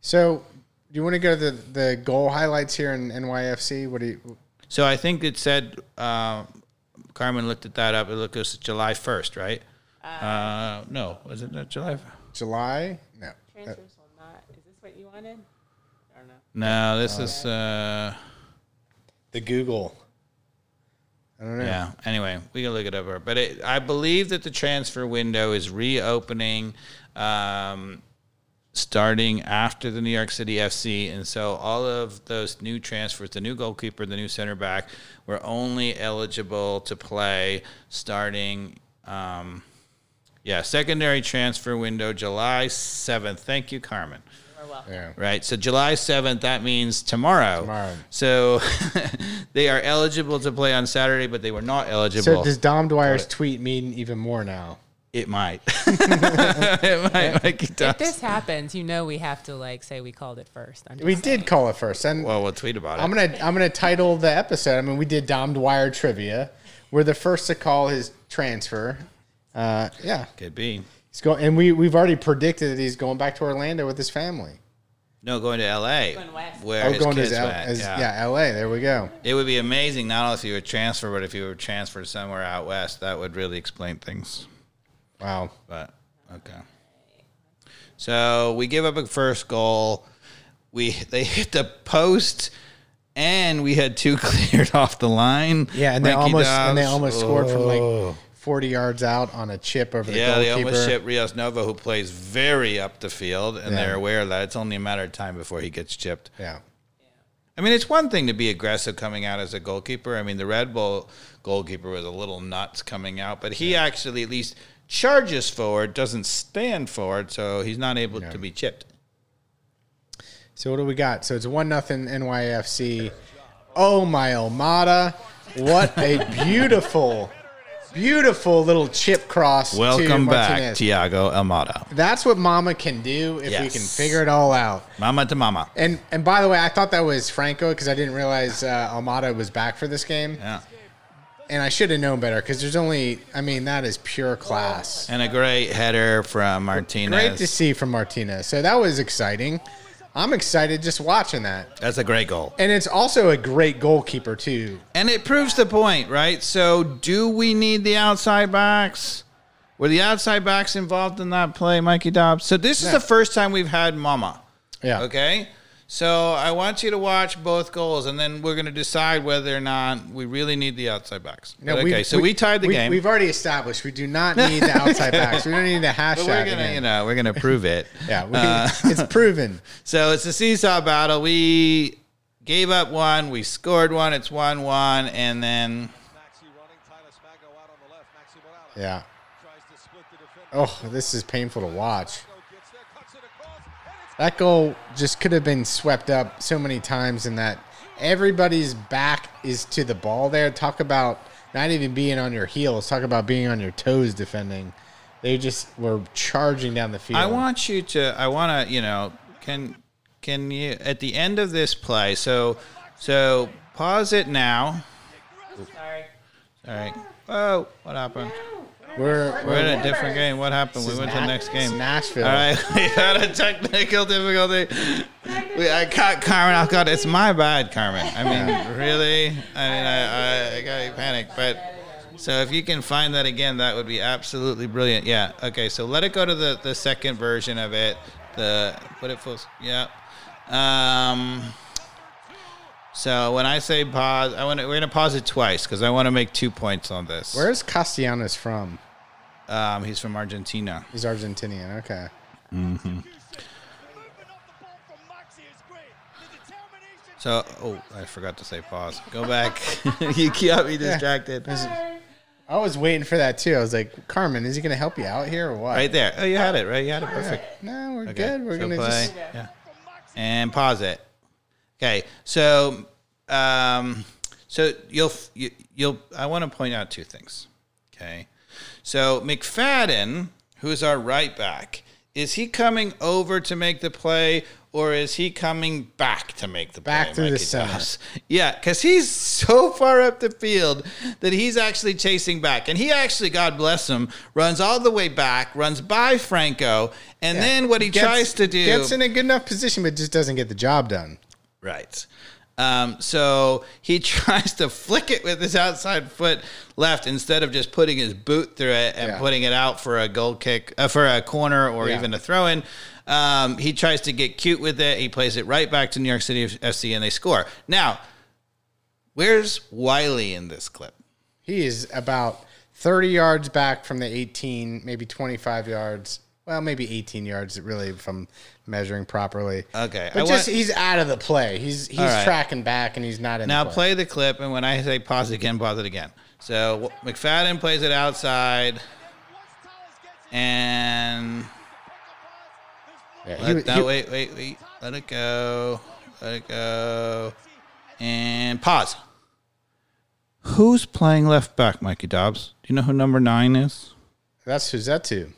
So, do you want to go to the, the goal highlights here in NYFC? What do you? So I think it said uh, Carmen looked at that up. It looked it was July first, right? Uh, no, was it not July? July? No. Transfers will not. Is this what you wanted? Or no? No, this is uh, The Google. I don't know. yeah. Anyway, we can look it up. But it, I believe that the transfer window is reopening. Um, starting after the New York City FC. And so all of those new transfers, the new goalkeeper, the new center back, were only eligible to play starting. Um, yeah, secondary transfer window July 7th. Thank you, Carmen. Or welcome. Yeah. Right. So July 7th, that means tomorrow. Tomorrow. So they are eligible to play on Saturday, but they were not eligible. So does Dom Dwyer's tweet mean even more now? it might. it might make it If this happens, you know we have to like say we called it first. I'm We saying. did call it first, and Well, we'll tweet about it. I'm gonna I'm gonna title the episode. I mean, we did Dom Dwyer trivia. We're the first to call his transfer. Uh, yeah, Could be. He's going, and we we've already predicted that he's going back to Orlando with his family. No, going to L.A. Going west. Where Oh, his going to kids his L- went. as- yeah. yeah, L.A. There we go. It would be amazing not only if you were transferred, but if you were transferred somewhere out west. That would really explain things. Wow. But okay. So we give up a first goal. We they hit the post, and we had two cleared off the line. Yeah, and they Mikey almost and they Dobbs. almost scored from Oh. like 40 yards out on a chip over the Yeah, they goalkeeper. almost chipped Rios Novo, who plays very up the field, and Yeah. they're aware that it's only a matter of time before he gets chipped. yeah. I mean, it's one thing to be aggressive coming out as a goalkeeper. I mean, the Red Bull goalkeeper was a little nuts coming out, but he actually at least charges forward, doesn't stand forward, so he's not able to be chipped. So what do we got? So it's one nothing NYFC. Oh my Almada! What a beautiful, beautiful little chip cross. to Welcome back, Martinez. Tiago Almada. That's what Mama can do if we can figure it all out. Mama to mama. And and by the way, I thought that was Franco because I didn't realize uh, Almada was back for this game, Yeah. and I should have known better because there's only. I mean, that is pure class. And a great header from Martinez. Great to see from Martinez. So that was exciting. I'm excited just watching that. That's a great goal. And it's also a great goalkeeper too. And it proves the point, right? So, do we need the outside backs? Were the outside backs involved in that play, Mikey Dobbs? So, this is Yeah. the first time we've had Mama. Yeah. Okay. So I want you to watch both goals, and then we're going to decide whether or not we really need the outside backs. No, But okay, so we, tied the we- game. We've already established we do not need the outside backs. We don't need the hash but we're gonna, again. you know, we're gonna prove it. yeah, we, Uh, it's proven. So it's a seesaw battle. We gave up one, we scored one. It's one-one, and then Maxi running, Talles Magno out on the left. Yeah. tries to split the defender. Oh, this is painful to watch. Smago gets there, cuts it across, and it's That goal just could have been swept up so many times in that everybody's back is to the ball there. Talk about not even being on your heels. Talk about being on your toes defending. They just were charging down the field. I want you to. I want to. You know, can can you at the end of this play? So so pause it now. Sorry. All right. Oh, what happened? We're, We're in a different game. What happened? We is went to the next game. Nashville. All right, we had a technical difficulty. We, I caught Carmen off guard. It's my bad, Carmen. I mean, really? I mean, I, I, I got panicked. But so if you can find that again, that would be absolutely brilliant. Yeah. Okay. So let it go to the the second version of it. The put it full. Yeah. Um. So when I say pause, I want to, we're gonna pause it twice because I want to make two points on this. Where's Castellanos from? Um, he's from Argentina. He's Argentinian. Okay. So, oh, I forgot to say pause. Go back. you got me distracted. I was waiting for that too. I was like, Carmen, is he going to help you out here or what? Right there. Oh, you had it, right? You had it perfect. No, we're Okay, good. We're so going to just. Yeah. And pause it. Okay. So, um, so you'll, you, you'll, I want to point out two things. Okay. So McFadden, who's our right back, is he coming over to make the play or is he coming back to make the Back play? through the Mikey center. Dobbs? Yeah, because he's so far up the field that he's actually chasing back. And he actually, God bless him, runs all the way back, runs by Franco, and then what he Gets- tries to do. Gets in a good enough position, but just doesn't get the job done. Right. Um, so he tries to flick it with his outside foot left instead of just putting his boot through it and Yeah. putting it out for a goal kick, uh, for a corner or Yeah. even a throw in. Um, he tries to get cute with it. He plays it right back to New York City FC and they score. Now, where's Wiley in this clip? He is about 30 yards back from the 18, maybe 25 yards. Well, maybe 18 yards, really, I'm measuring properly. Okay, But I just want- he's out of the play. He's he's right. tracking back and he's not in Now the play the clip, and when I say pause it again, pause it again. So McFadden plays it outside, and Yeah, he Let, no, he- wait, wait, wait. Let it go. Let it go. And pause. Who's playing left back, Mikey Dobbs? Do you know who number nine is? That's who's that to?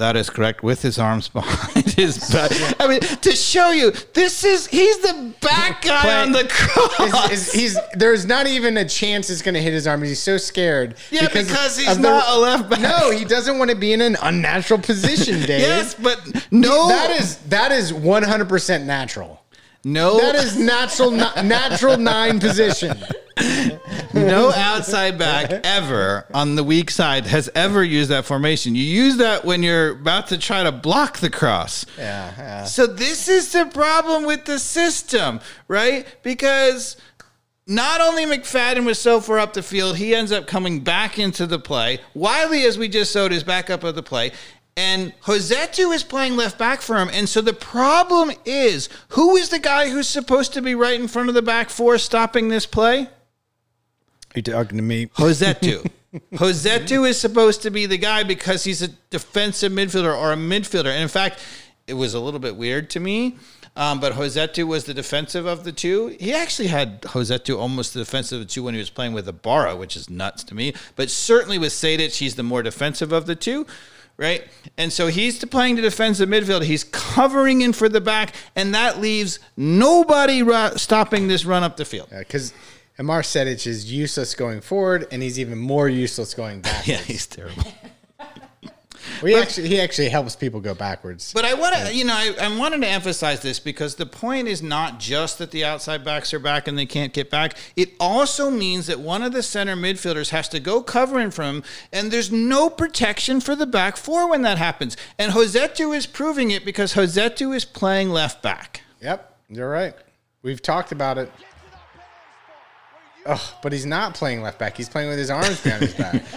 That is correct. With his arms behind his back. I mean, to show you, this is he's the back guy Play- on the cross. Is, is, he's there's not even a chance it's going to hit his arm. He's so scared. Yeah, because he's of the- not a left back. No, he doesn't want to be in an unnatural position, Dave. yes, but no, that is that is 100 percent natural. no, That is natural natural nine position. no outside back ever on the weak side has ever used that formation. You use that when you're about to try to block the cross. Yeah, yeah. So this is the problem with the system, right? Because not only McFadden was so far up the field, he ends up coming back into the play. Wiley, as we just showed, is back up of the play. And Rossetto is playing left back for him. And so the problem is who is the guy who's supposed to be right in front of the back four stopping this play? You talking to me? Rossetto. Rossetto is supposed to be the guy because he's a defensive midfielder or a midfielder. And in fact, it was a little bit weird to me. Um, but Rossetto was the defensive of the two. He actually had Rossetto almost the defensive of the two when he was playing with Ibarra, which is nuts to me. But certainly with Sejdic, he's the more defensive of the two, right? And so he's playing the defensive midfield. He's covering in for the back, and that leaves nobody ru- stopping this run up the field. Because Amar Sejdic is useless going forward, and he's even more useless going back. Yeah, he's terrible. Well, he actually he actually helps people go backwards. But I want to, you know, I, I wanted to emphasize this because the point is not just that the outside backs are back and they can't get back. It also means that one of the center midfielders has to go covering from him, and there's no protection for the back four when that happens. And Rossetto is proving it because Rossetto is playing left back. Yep. You're right. We've talked about it. Oh, but he's not playing left back. He's playing with his arms behind his back.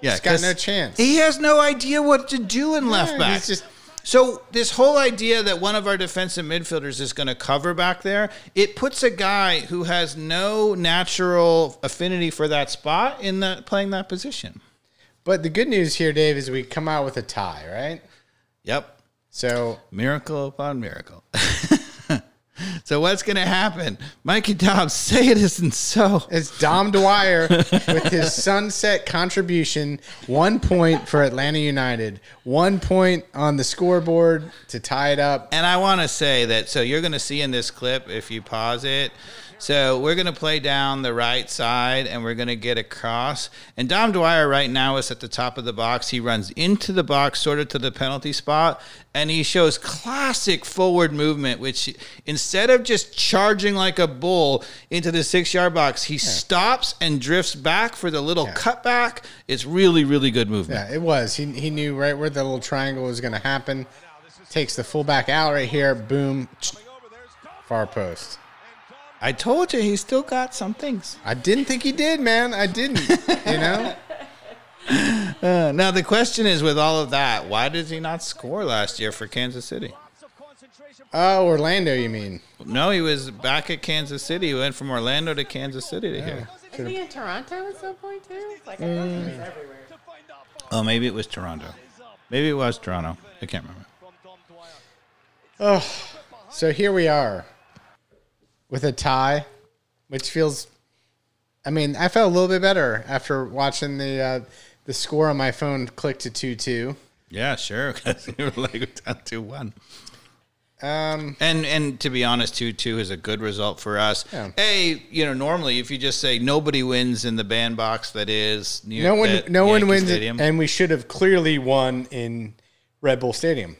Yeah, he's got no chance. He has no idea what to do in left back. he's just- so this whole idea that one of our defensive midfielders is going to cover back there, it puts a guy who has no natural affinity for that spot in that playing that position. But the good news here, Dave, is we come out with a tie, right? Yep. So Miracle upon miracle. so what's going to happen? Mikey Dobbs, say it isn't so. it's Dom Dwyer with his sunset contribution. One point for Atlanta United. One point on the scoreboard to tie it up. And I want to say that so you're going to see in this clip if you pause it. So we're going to play down the right side and we're going to get across. And Dom Dwyer right now is at the top of the box. He runs into the box, sort of to the penalty spot, and he shows classic forward movement, which instead of just charging like a bull into the six yard box, he stops and drifts back for the little cutback. It's really, really good movement. Yeah, it was. He, he knew right where the little triangle was going to happen. Takes the fullback out right here. Boom. Far post. I told you he still got some things. I didn't think he did, man. I didn't. You know? Uh, now the question is, with all of that, why did he not score last year for Kansas City? Oh, Orlando, you mean? No, he was back at Kansas City. He went from Orlando to Kansas City to here. Isn't he in Toronto at some point too? Like I thought he Mm. was everywhere. Oh, maybe it was Toronto. Maybe it was Toronto. I can't remember. Oh, so here we are with a tie, which feels. I mean, I felt a little bit better after watching the uh, the score on my phone click to two two. Yeah, sure. Because you were like down two one. Um, And and to be honest, two two is a good result for us. Yeah. Hey, you know, normally if you just say nobody wins in the bandbox that is near no one, no one Yankee wins, it, Stadium. and we should have clearly won in Red Bull Stadium.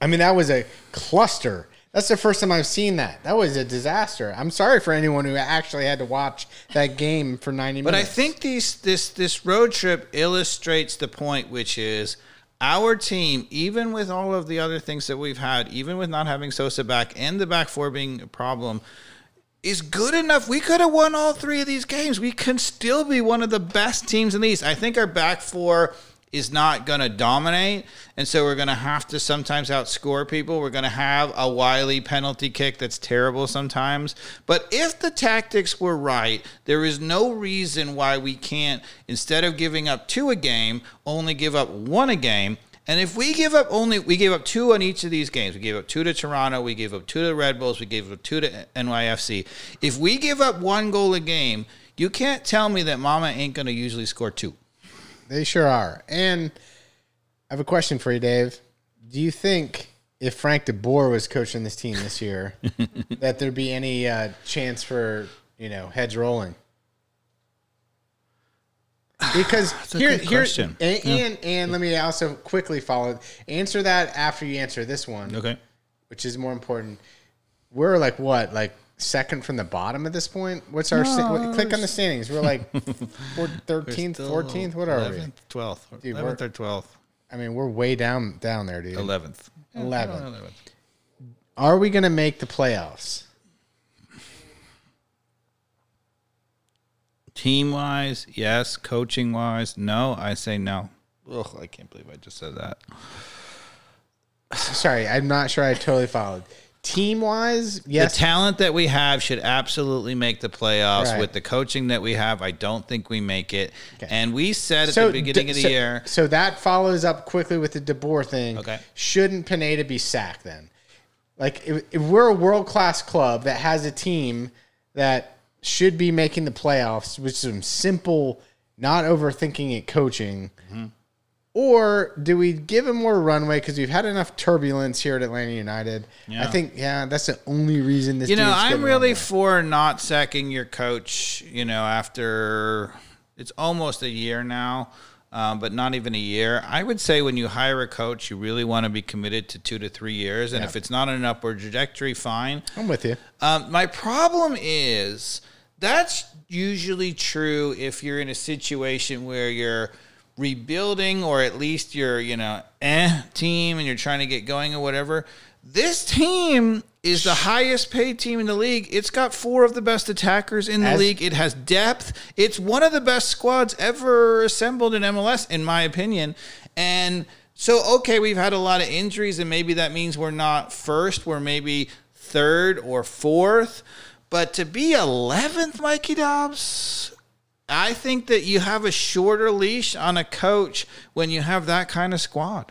I mean, that was a cluster. That's the first time I've seen that. That was a disaster. I'm sorry for anyone who actually had to watch that game for 90 minutes. But I think these this this road trip illustrates the point, which is our team, even with all of the other things that we've had, even with not having Sosa back and the back four being a problem, is good enough. We could have won all three of these games. We can still be one of the best teams in the East. I think our back four is not going to dominate, and so we're going to have to sometimes outscore people. We're going to have a wily penalty kick that's terrible sometimes. But if the tactics were right, there is no reason why we can't, instead of giving up two a game, only give up one a game. And if we give up only, we gave up two on each of these games. We gave up two to Toronto. We gave up two to the Red Bulls. We gave up two to NYFC. If we give up one goal a game, you can't tell me that Mama ain't going to usually score two. They sure are. And I have a question for you, Dave. Do you think if Frank DeBoer was coaching this team this year, that there'd be any uh, chance for you know heads rolling? Because here, here, question. and, and and let me also quickly follow. Answer that after you answer this one, Okay. which is more important. We're like what, like second from the bottom at this point? What's our sta- what- click on the standings? We're like thirteenth, fourteenth. What are we? 12th. Dude, 11th or 12th. I mean, we're way down down there, dude. 11th. 11. 11th. Are we going to make the playoffs? Team wise, yes. Coaching wise, no. I say no. Ugh, I can't believe I just said that. Sorry, I'm not sure I totally followed. Team wise, yes. The talent that we have should absolutely make the playoffs. Right. With the coaching that we have, I don't think we make it. Okay. And we said at the beginning d- of the so, year, So that follows up quickly with the DeBoer thing. Okay. Shouldn't Pineda be sacked then? Like, if, if we're a world class club that has a team that should be making the playoffs with some simple, not overthinking it coaching, Mm-hmm. Or do we give him more runway because we've had enough turbulence here at Atlanta United? I think, yeah, that's the only reason this. you know, I'm really runway. for not sacking your coach. You know, after it's almost a year now, um, but not even a year. I would say when you hire a coach, you really want to be committed to two to three years, and if it's not an upward trajectory, fine. I'm with you. Um, my problem is that's usually true if you're in a situation where you're rebuilding or at least you're, you know, eh team and you're trying to get going or whatever. This team is the highest paid team in the league. It's got four of the best attackers in the As- league. It has depth. It's one of the best squads ever assembled in MLS, in my opinion. And so, okay, we've had a lot of injuries, and maybe that means we're not first. We're maybe third or fourth. But to be 11th, Mikey Dobbs, I think that you have a shorter leash on a coach when you have that kind of squad.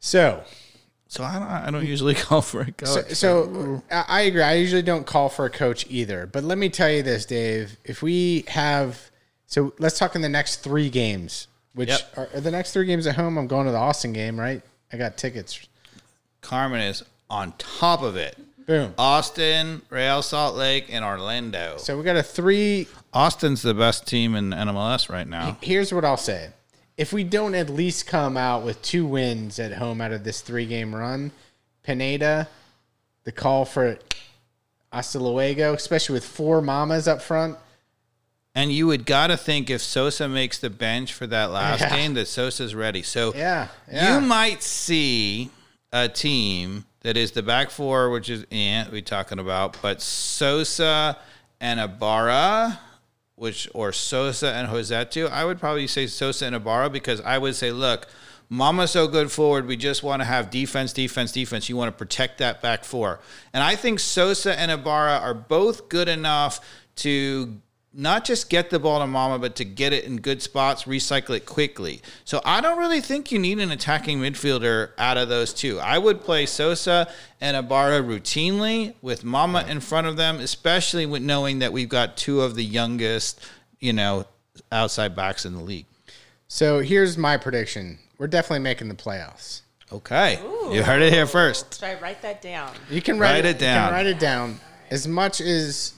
So, So I don't, I don't usually call for a coach. so I I agree. I usually don't call for a coach either. But let me tell you this, Dave. If we have, so let's talk in the next three games, which Yep. are, are the next three games at home. I'm going to the Austin game, right? I got tickets. Carmen is on top of it. Boom. Austin, Real Salt Lake, and Orlando. So we got a three Austin's the best team in NMLS right now. here's what I'll say. If we don't at least come out with two wins at home out of this three game run, Pineda, the call for hasta luego, especially with four mamas up front. And you would got to think if Sosa makes the bench for that last Yeah. game, that Sosa's ready. So Yeah. Yeah. you might see a team that is the back four, which is eh, we talking about, but Sosa and Ibarra, which or Sosa and Rossetto. I would probably say Sosa and Ibarra because I would say, look, Mama's so good forward. We just want to have defense, defense, defense. You want to protect that back four. And I think Sosa and Ibarra are both good enough to not just get the ball to Mama, but to get it in good spots, recycle it quickly. So I don't really think you need an attacking midfielder out of those two. I would play Sosa and Ibarra routinely with Mama in front of them, especially with knowing that we've got two of the youngest, you know, outside backs in the league. So here's my prediction. We're definitely making the playoffs. Okay. You heard it here first. Should I write that down? You can write, Write it You down. can write it down. As much as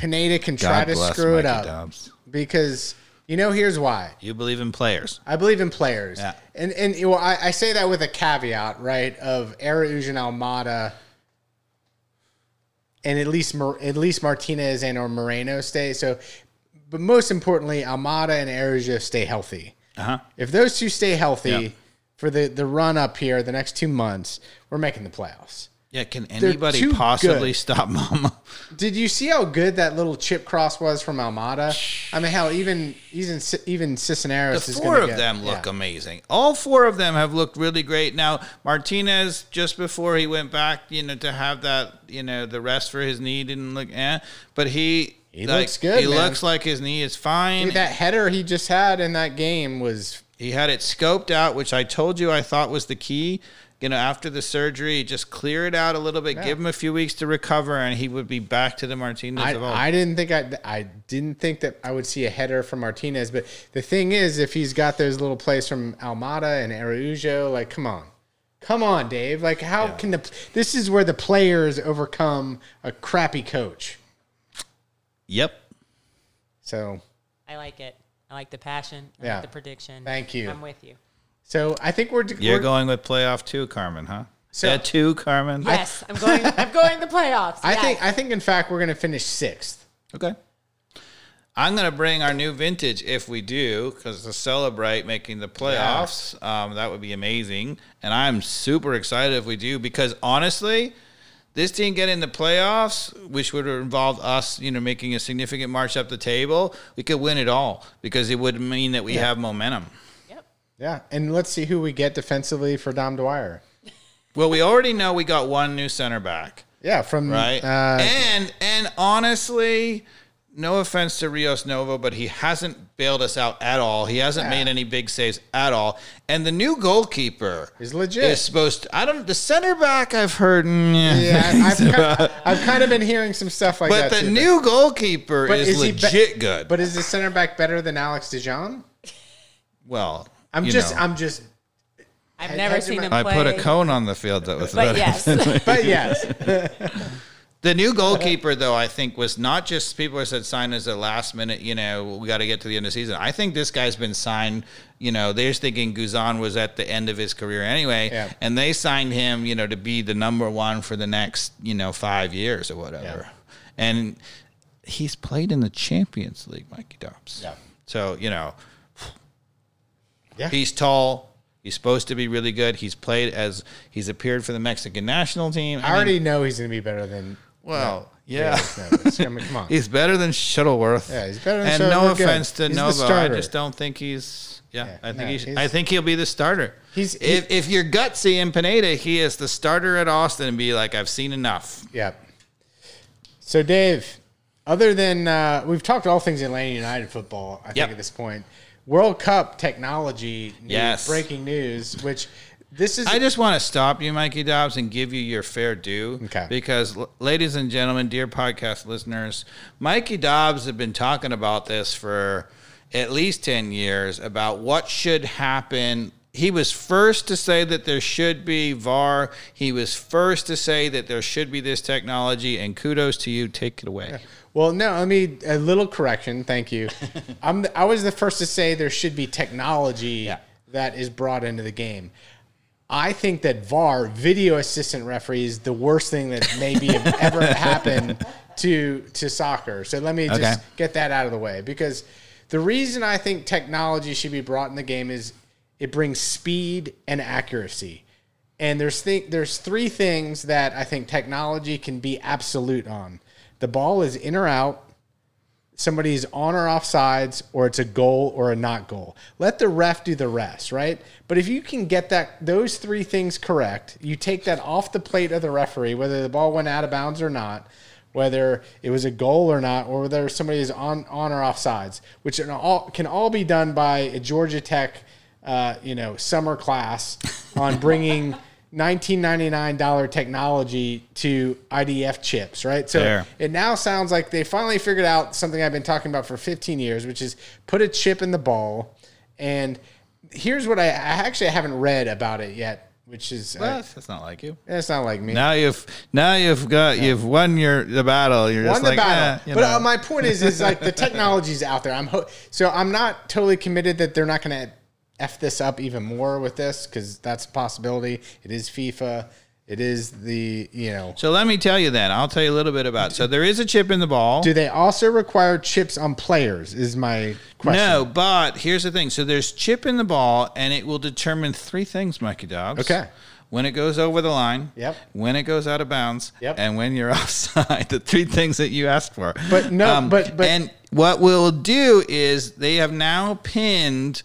Pineda can try God to bless screw it Mikey up, Dobbs. because you know here's why. You believe in players. I believe in players. Yeah. And and well, I, I say that with a caveat, right? Of Araujo and Almada, and at least Mar- at least Martinez and or Moreno stay. So, but most importantly, Almada and Araujo stay healthy. Uh-huh. If those two stay healthy Yeah. for the the run up here, the next two months, we're making the playoffs. Yeah, can anybody possibly good. stop Mama? Did you see how good that little chip cross was from Almada? I mean, how even even even Cisneros The four of get- them look yeah. amazing. All four of them have looked really great. Now Martinez, just before he went back, you know, to have that, you know, the rest for his knee didn't look, eh, but he He like, looks good, He man. looks like his knee is fine. Dude, that header he just had in that game was He had it scoped out, which I told you I thought was the key. You know, after the surgery, just clear it out a little bit, give him a few weeks to recover, and he would be back to the Martinez I, of old. I didn't think I I didn't think that I would see a header from Martinez, but the thing is, if he's got those little plays from Almada and Araujo, like come on, come on, Dave, like how can the this is where the players overcome a crappy coach. yep. So I like it. I like the passion. I Yeah. like the prediction. Thank you. I'm with you. So I think we're You're we're- going with playoff two, Carmen, huh? So- yeah, two, Carmen. Yes, I'm going. I'm going the playoffs. I yes. think I think in fact we're gonna finish sixth. Okay. I'm going to bring our new vintage if we do, because to celebrate making the playoffs, um, that would be amazing. And I'm super excited if we do, because honestly, this team getting the playoffs, which would involve us, you know, making a significant march up the table, we could win it all because it would mean that we have momentum. Yeah, and let's see who we get defensively for Dom Dwyer. Well, we already know we got one new center back. Yeah, from right? Uh, and and honestly, no offense to Rios Novo, but he hasn't bailed us out at all. He hasn't made any big saves at all. And the new goalkeeper Is legit. Is supposed to. I don't. The center back I've heard. mm, yeah, I've, kind I've kind of been hearing some stuff like that. but that. the too, new goalkeeper is, is he be- legit good. But is the center back better than Alex De John? well, I'm you just, know, I'm just, I've never head seen him I play. put a cone on the field that was But better. yes, but yes, The new goalkeeper, though, I think was not just people who said signed as a last minute. You know, we got to get to the end of the season. I think this guy's been signed. You know, they're just thinking Guzan was at the end of his career anyway, Yeah. and they signed him. You know, to be the number one for the next you know five years or whatever. Yeah. And he's played in the Champions League, Mikey Dobbs. Yeah. So you know, yeah. he's tall. He's supposed to be really good. He's played as he's appeared for the Mexican national team. I already know he's going to be better than. well, yeah. I mean, come on. He's better than Shuttleworth. Yeah, he's better than And Shuttleworth. no offense to He's Novo, I just don't think he's. Yeah, Yeah, I think no, he's, he's- I think he'll be the starter. He's- if if you're gutsy in Pineda, he is the starter at Austin and be like, I've seen enough. Yep. So, Dave, other than uh, we've talked all things Atlanta United football, I think at this point, World Cup technology, news, Yes. breaking news, which this is. I just want to stop you, Mikey Dobbs, and give you your fair due. Okay. Because, ladies and gentlemen, dear podcast listeners, Mikey Dobbs have been talking about this for at least 10 years about what should happen. He was first to say that there should be VAR. He was first to say that there should be this technology, and kudos to you. Take it away. Well, no, let me a little correction. Thank you. I'm the, I was the first to say there should be technology Yeah. that is brought into the game. I think that VAR, video assistant referee, is the worst thing that maybe ever happened to to soccer. So let me just Okay. get that out of the way because the reason I think technology should be brought in the game is it brings speed and accuracy. And there's th- there's three things that I think technology can be absolute on. The ball is in or out, somebody's on or off sides, or it's a goal or a not goal. Let the ref do the rest, right? But if you can get that those three things correct, you take that off the plate of the referee, whether the ball went out of bounds or not, whether it was a goal or not, or whether somebody is on on or off sides, which can all can all be done by a Georgia Tech, uh, you know, summer class on bringing. $1999 technology to IDF chips, right? So Fair. it now sounds like they finally figured out something I've been talking about for 15 years, which is put a chip in the ball. And here's what I, I actually haven't read about it yet, which is uh, that's not like you. That's not like me. Now you've now you've got you've won your the battle. You're Won just the like, battle, eh, but uh, my point is, is like the technology's out there. I'm ho- so I'm not totally committed that they're not going to f this up even more with this because that's a possibility. It is FIFA. It is the you know. So let me tell you then. I'll tell you a little bit about. So there is a chip in the ball. Do they also require chips on players? Is my question. No, but here's the thing. So there's chip in the ball, and it will determine three things, Mikey Dobbs. Okay. When it goes over the line. Yep. When it goes out of bounds. Yep. And when you're offside. The three things that you asked for. Um, But no, but- but- and what we'll do is they have now pinned.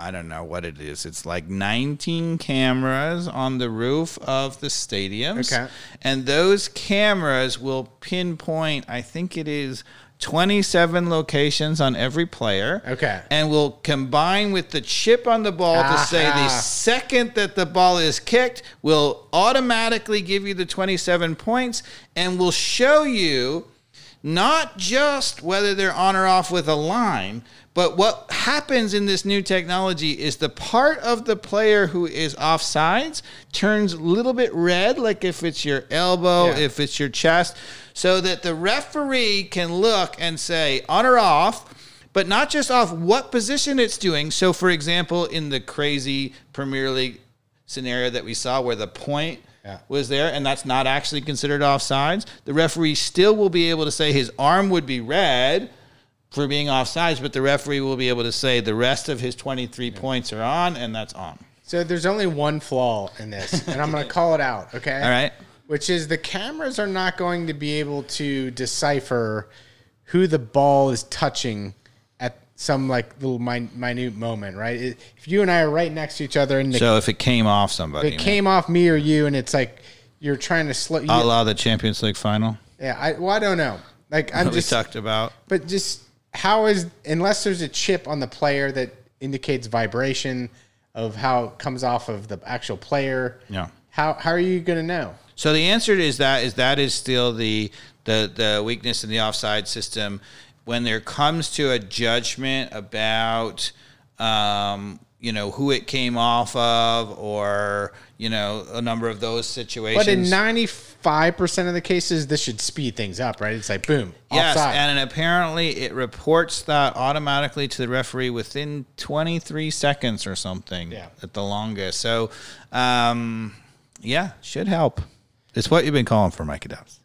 I don't know what it is. It's like 19 cameras on the roof of the stadiums. Okay. And those cameras will pinpoint, I think it is 27 locations on every player. Okay. And will combine with the chip on the ball to say the second that the ball is kicked will automatically give you the 27 points and will show you not just whether they're on or off with a line, but what happens in this new technology is the part of the player who is offsides turns a little bit red, like if it's your elbow, Yeah. if it's your chest, so that the referee can look and say on or off, but not just off what position it's doing. So, for example, in the crazy Premier League scenario that we saw where the point Yeah. was there and that's not actually considered offsides, the referee still will be able to say his arm would be red for being offsides, but the referee will be able to say the rest of his 23 points are on and that's on. So there's only one flaw in this, and I'm going to call it out. Okay. All right. Which is the cameras are not going to be able to decipher who the ball is touching some like little min- minute moment, right? It- If you and I are right next to each other and the, So if it came off somebody, it came off me or you, and it's like you're trying to slow. a la the Champions League final yeah. I, well, I don't know. Like I'm just talked about. But just how is unless there's a chip on the player that indicates vibration of how it comes off of the actual player. Yeah. How how are you going to know? So the answer is that is that is still the the the weakness in the offside system when there comes to a judgment about um, you know who it came off of or you know a number of those situations. But in 95% of the cases this should speed things up, right? It's like boom, Yes, offside. and apparently it reports that automatically to the referee within 23 seconds or something Yeah. at the longest. So, um, yeah, should help. It's what you've been calling for, mike Dobbs.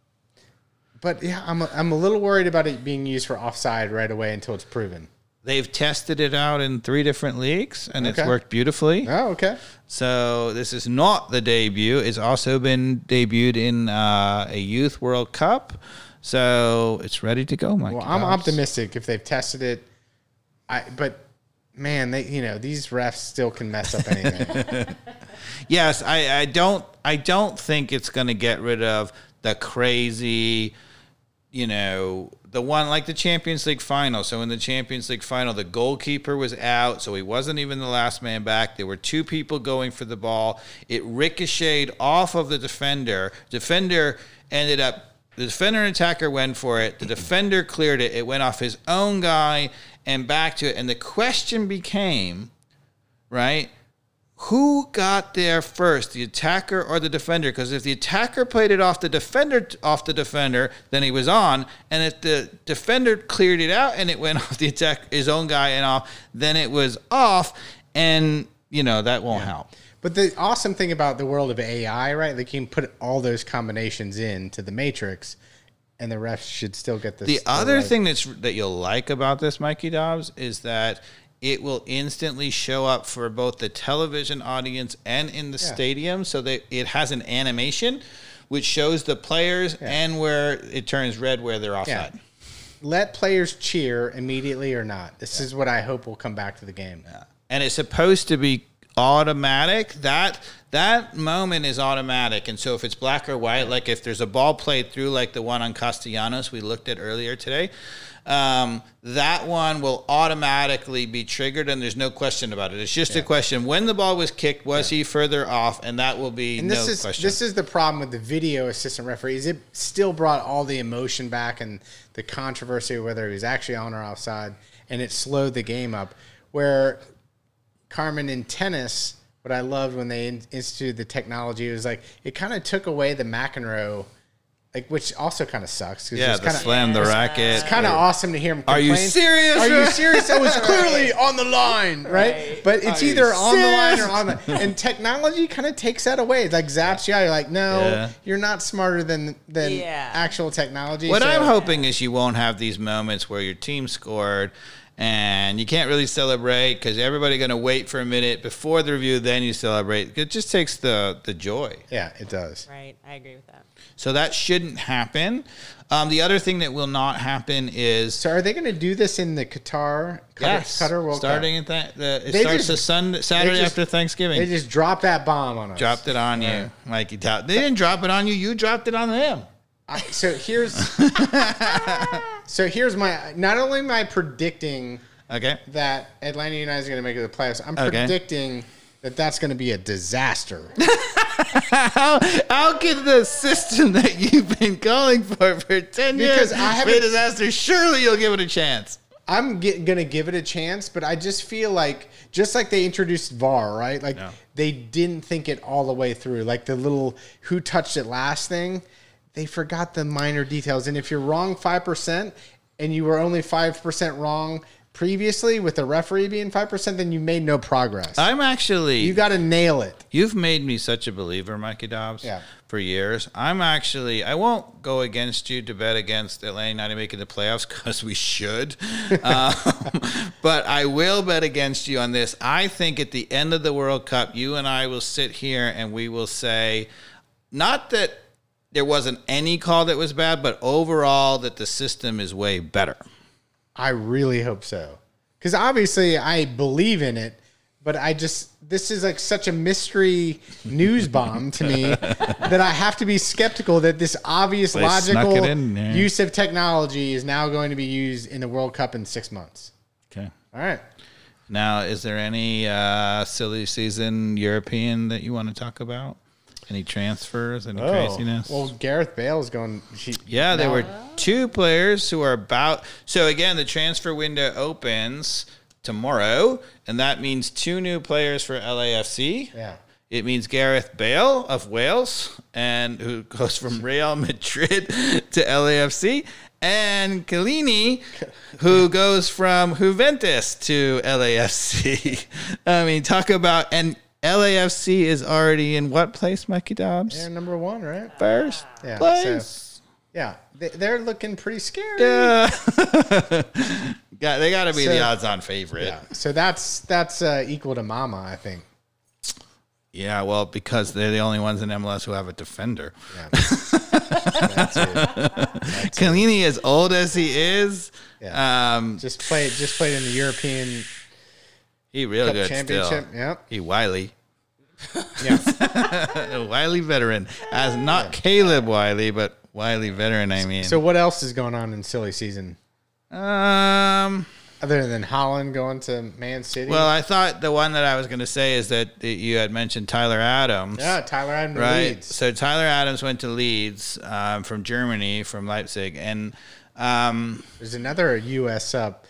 But yeah, I'm a, I'm a little worried about it being used for offside right away until it's proven. They've tested it out in three different leagues, and it's worked beautifully. Oh, okay. So this is not the debut. It's also been debuted in uh, a Youth World Cup. So it's ready to go, Mike. Well, I'm optimistic if they've tested it. I but man, they you know these refs still can mess up anything. Yes, I, I don't I don't think it's going to get rid of the crazy, you know, the one like the Champions League final. So in the Champions League final, the goalkeeper was out, so he wasn't even the last man back. There were two people going for the ball. It ricocheted off of the defender. Defender ended up the defender and attacker went for it. The defender cleared it. It went off his own guy and back to it. And the question became, right? Who got there first, the attacker or the defender? Because if the attacker played it off the defender off the defender, then he was on, and if the defender cleared it out and it went off the attack his own guy and off, then it was off, and you know that won't help. but the awesome thing about the world of AI, right? They can put all those combinations into the matrix, and the refs should still get this. The other right. thing that's that you'll like about this, Mikey Dobbs, is that it will instantly show up for both the television audience and in the Yeah. stadium. So that it has an animation which shows the players and where it turns red where they're offside. let players cheer immediately or not. This is what I hope will come back to the game. and it's supposed to be automatic that that moment is automatic and so if it's black or white like if there's a ball played through like the one on Castellanos we looked at earlier today um, that one will automatically be triggered and there's no question about it. It's just a question. When the ball was kicked was he further off? And that will be And no this is question. this is the problem with the video assistant referees. It still brought all the emotion back and the controversy of whether he was actually on or offside, and it slowed the game up. Where Carmen in tennis, what I loved when they instituted the technology was like it kind of took away the McEnroe, like which also kind of sucks. 'cause yeah it's the kinda, slam the racket It's kind of awesome to hear him. Are you serious? Are you serious? That was clearly on the line, right? Right. But it's Are either on the line or on the. And technology kind of takes that away. It's like zaps you out. You're like, no, Yeah. you're not smarter than than Yeah. actual technology. What So- I'm hoping is you won't have these moments where your team scored and you can't really celebrate because everybody going to wait for a minute before the review, then you celebrate. It just takes the the joy. Yeah, it does. Right. I agree with that. So that shouldn't happen. Um, the other thing that will not happen is So are they going to do this in the Qatar Qatar, yes, Qatar World starting Cup? at that. The, it They starts just- the Sunday, Saturday just- after Thanksgiving. They just dropped that bomb on us. dropped it on you, Mikey. They didn't drop it on you. You dropped it on them. I, so here's so here's my not only am I predicting Okay. that Atlanta United is going to make it to the playoffs. I'm Okay. predicting that that's going to be a disaster. How how can the system that you've been calling for for ten Because years I be a disaster? Surely you'll give it a chance. I'm get, gonna give it a chance, but I just feel like just like they introduced VAR, right? Like Yeah. they didn't think it all the way through. Like the little who touched it last thing, they forgot the minor details. And if you're wrong five percent and you were only five percent wrong previously with the referee being five percent, then you made no progress. I'm actually you got to nail it. You've made me such a believer, Mikey Dobbs, Yeah. for years. I'm actually, I won't go against you to bet against Atlanta United making the playoffs because we should. um, but I will bet against you on this. I think at the end of the World Cup, you and I will sit here and we will say, not that there wasn't any call that was bad, but overall that the system is way better. I really hope so. Because obviously I believe in it, but I just, this is like such a mystery news bomb to me that I have to be skeptical that this obvious They snuck logical it in there. use of technology is now going to be used in the World Cup in six months. Okay. All right. Now, is there any uh, silly season European that you want to talk about? Any transfers? Any oh. craziness? Oh, Well, Gareth Bale's going. She, yeah, there now- were two players who are about. So again, the transfer window opens tomorrow, and that means two new players for LAFC. Yeah. It means Gareth Bale of Wales, and who goes from Real Madrid to LAFC, and Chiellini, who goes from Juventus to LAFC. I mean, talk about and LAFC is already in what place, Mikey Dobbs? They're number one, right? First Yeah, place. Yeah, they, they're looking pretty scary. Yeah. Got- they got to be So- the odds-on favorite. Yeah, so that's that's uh, equal to Mama, I think. Yeah, well, because they're the only ones in MLS who have a defender. Yeah. Chiellini, as old as he is, Yeah. um, Just played, just played in the European he real Cup good Championship. still. Yep. He Wiley. Yeah. wily veteran, as not Caleb Wiley, but wily veteran. I mean, so what else is going on in silly season um, other than Haaland going to Man City? well, I thought the one that I was going to say is that you had mentioned Tyler Adams. yeah, Tyler Adams right. So Tyler Adams went to Leeds um, from Germany, from Leipzig, and um, There's another U.S. up.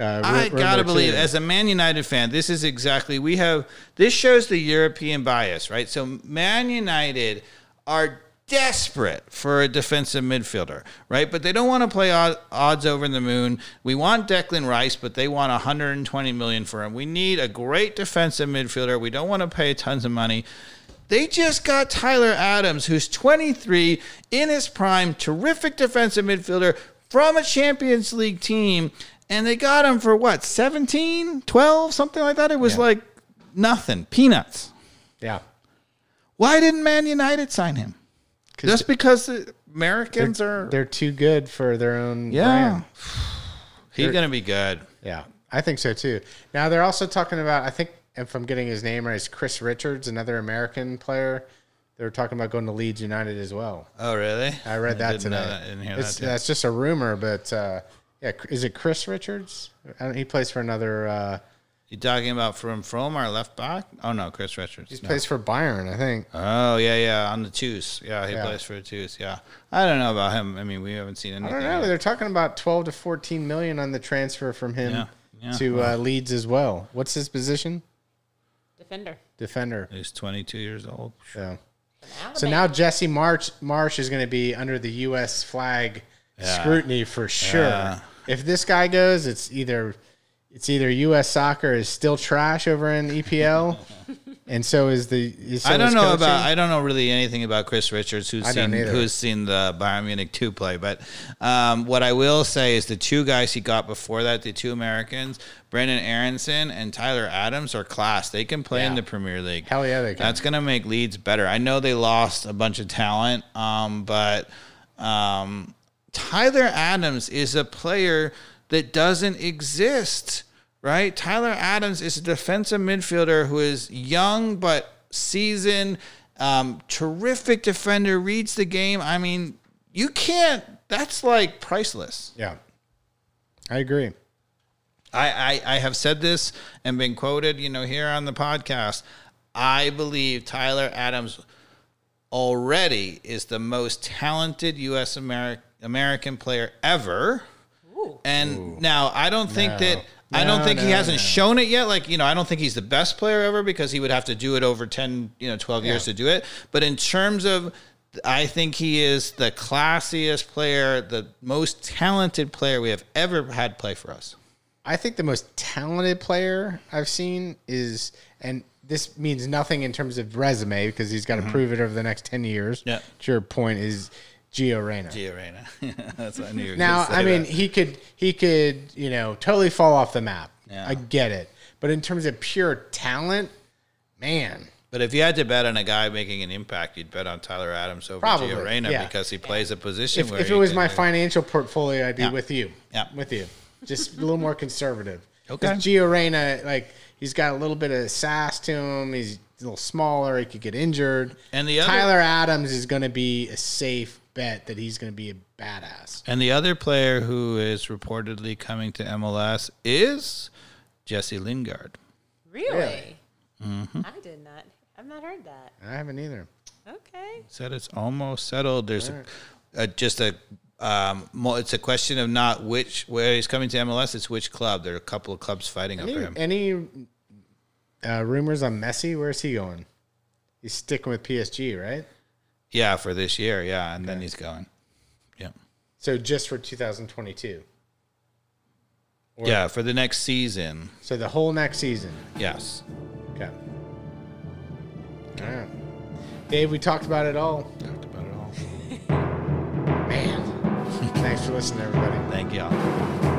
Uh, I gotta believe, as a Man United fan, this is exactly we have. This shows the European bias, right? So Man United are desperate for a defensive midfielder, right? But they don't want to play odds over the moon. We want Declan Rice, but they want 120 million for him. We need a great defensive midfielder. We don't want to pay tons of money. They just got Tyler Adams, who's 23 in his prime, terrific defensive midfielder from a Champions League team. And they got him for what, 17, 12, something like that? It was Yeah. like nothing, peanuts. yeah, Why didn't Man United sign him Just because the Americans they're, are. they're too good for their own Yeah. brand. He's going to be good. Yeah, I think so too. Now they're also talking about. I think if I'm getting his name right, is Chris Richards, another American player. They were talking about going to Leeds United as well. Oh, really? I read that today. that. I didn't hear It's- that. that's just a rumor, but uh, yeah, is it Chris Richards? He plays for another. Uh, You talking about from from our left back? Oh no, Chris Richards. he No. plays for Bayern, I think. Oh yeah, yeah, on the twos. Yeah, he Yeah. plays for the twos. Yeah, I don't know about him. I mean, we haven't seen I don't know. yet. They're talking about 12 to 14 million on the transfer from him Yeah, yeah. to uh, Leeds as well. What's his position? Defender. Defender. He's 22 years old. Yeah. So now Jesse March Marsch is going to be under the U.S. flag Yeah. scrutiny for sure. Yeah. If this guy goes, it's either it's either U.S. soccer is still trash over in EPL, and so is the. Is so I don't know coaching. about. I don't know really anything about Chris Richards, who's I seen who's seen the Bayern Munich two play. But um, what I will say is the two guys he got before that, the two Americans, Brenden Aaronson and Tyler Adams, are class. They can play in the Premier League. Hell yeah, they can. That's going to make Leeds better. I know they lost a bunch of talent, um, but um, Tyler Adams is a player that doesn't exist, right? Tyler Adams is a defensive midfielder who is young but seasoned, um, terrific defender, reads the game. I mean, you can't. That's like priceless. Yeah, I agree. I, I, I have said this and been quoted, you know, here on the podcast. I believe Tyler Adams already is the most talented U.S. Ameri- American player ever. And now I don't think No. that I don't No, think he hasn't no. shown it yet. Like, you know, I don't think he's the best player ever because he would have to do it over 10, you know, 12 years to do it. But in terms of I think he is the classiest player, the most talented player we have ever had play for us. I think the most talented player I've seen is, and this means nothing in terms of resume because he's got to prove it over the next ten years. Mm-hmm. Yeah. To your point is Gio Reyna. Gio Reyna. That's what I knew. Now, I mean, that. he could he could you know totally fall off the map. Yeah. I get it, but in terms of pure talent, man, but if you had to bet on a guy making an impact, you'd bet on Tyler Adams over Probably, Gio Reyna yeah. because he plays a position if, where if it was my do- financial portfolio, I'd be Yeah. with you. Yeah. with you. Just a little more conservative. Okay. Gio Reyna, like he's got a little bit of sass to him. He's a little smaller. He could get injured. And the other- Tyler Adams is going to be a safe bet that he's going to be a badass. And the other player who is reportedly coming to MLS is Jesse Lingard. Really? Really? Mm-hmm. I did not. I've not heard that. I haven't either. Okay. Said it's almost settled. There's a, a, just a um, it's a question of not which where he's coming to MLS. It's which club. There are a couple of clubs fighting Any, over him. any uh, rumors on Messi? Where's he going? He's sticking with PSG, right? Yeah, for this year. Yeah, and then he's going. Yeah, So just for 2022. Or- yeah, for the next season. So the whole next season. Yes. Okay. All right. Dave, we talked about it all. Talked about it all. Man, Thanks for listening, everybody. Thank y'all.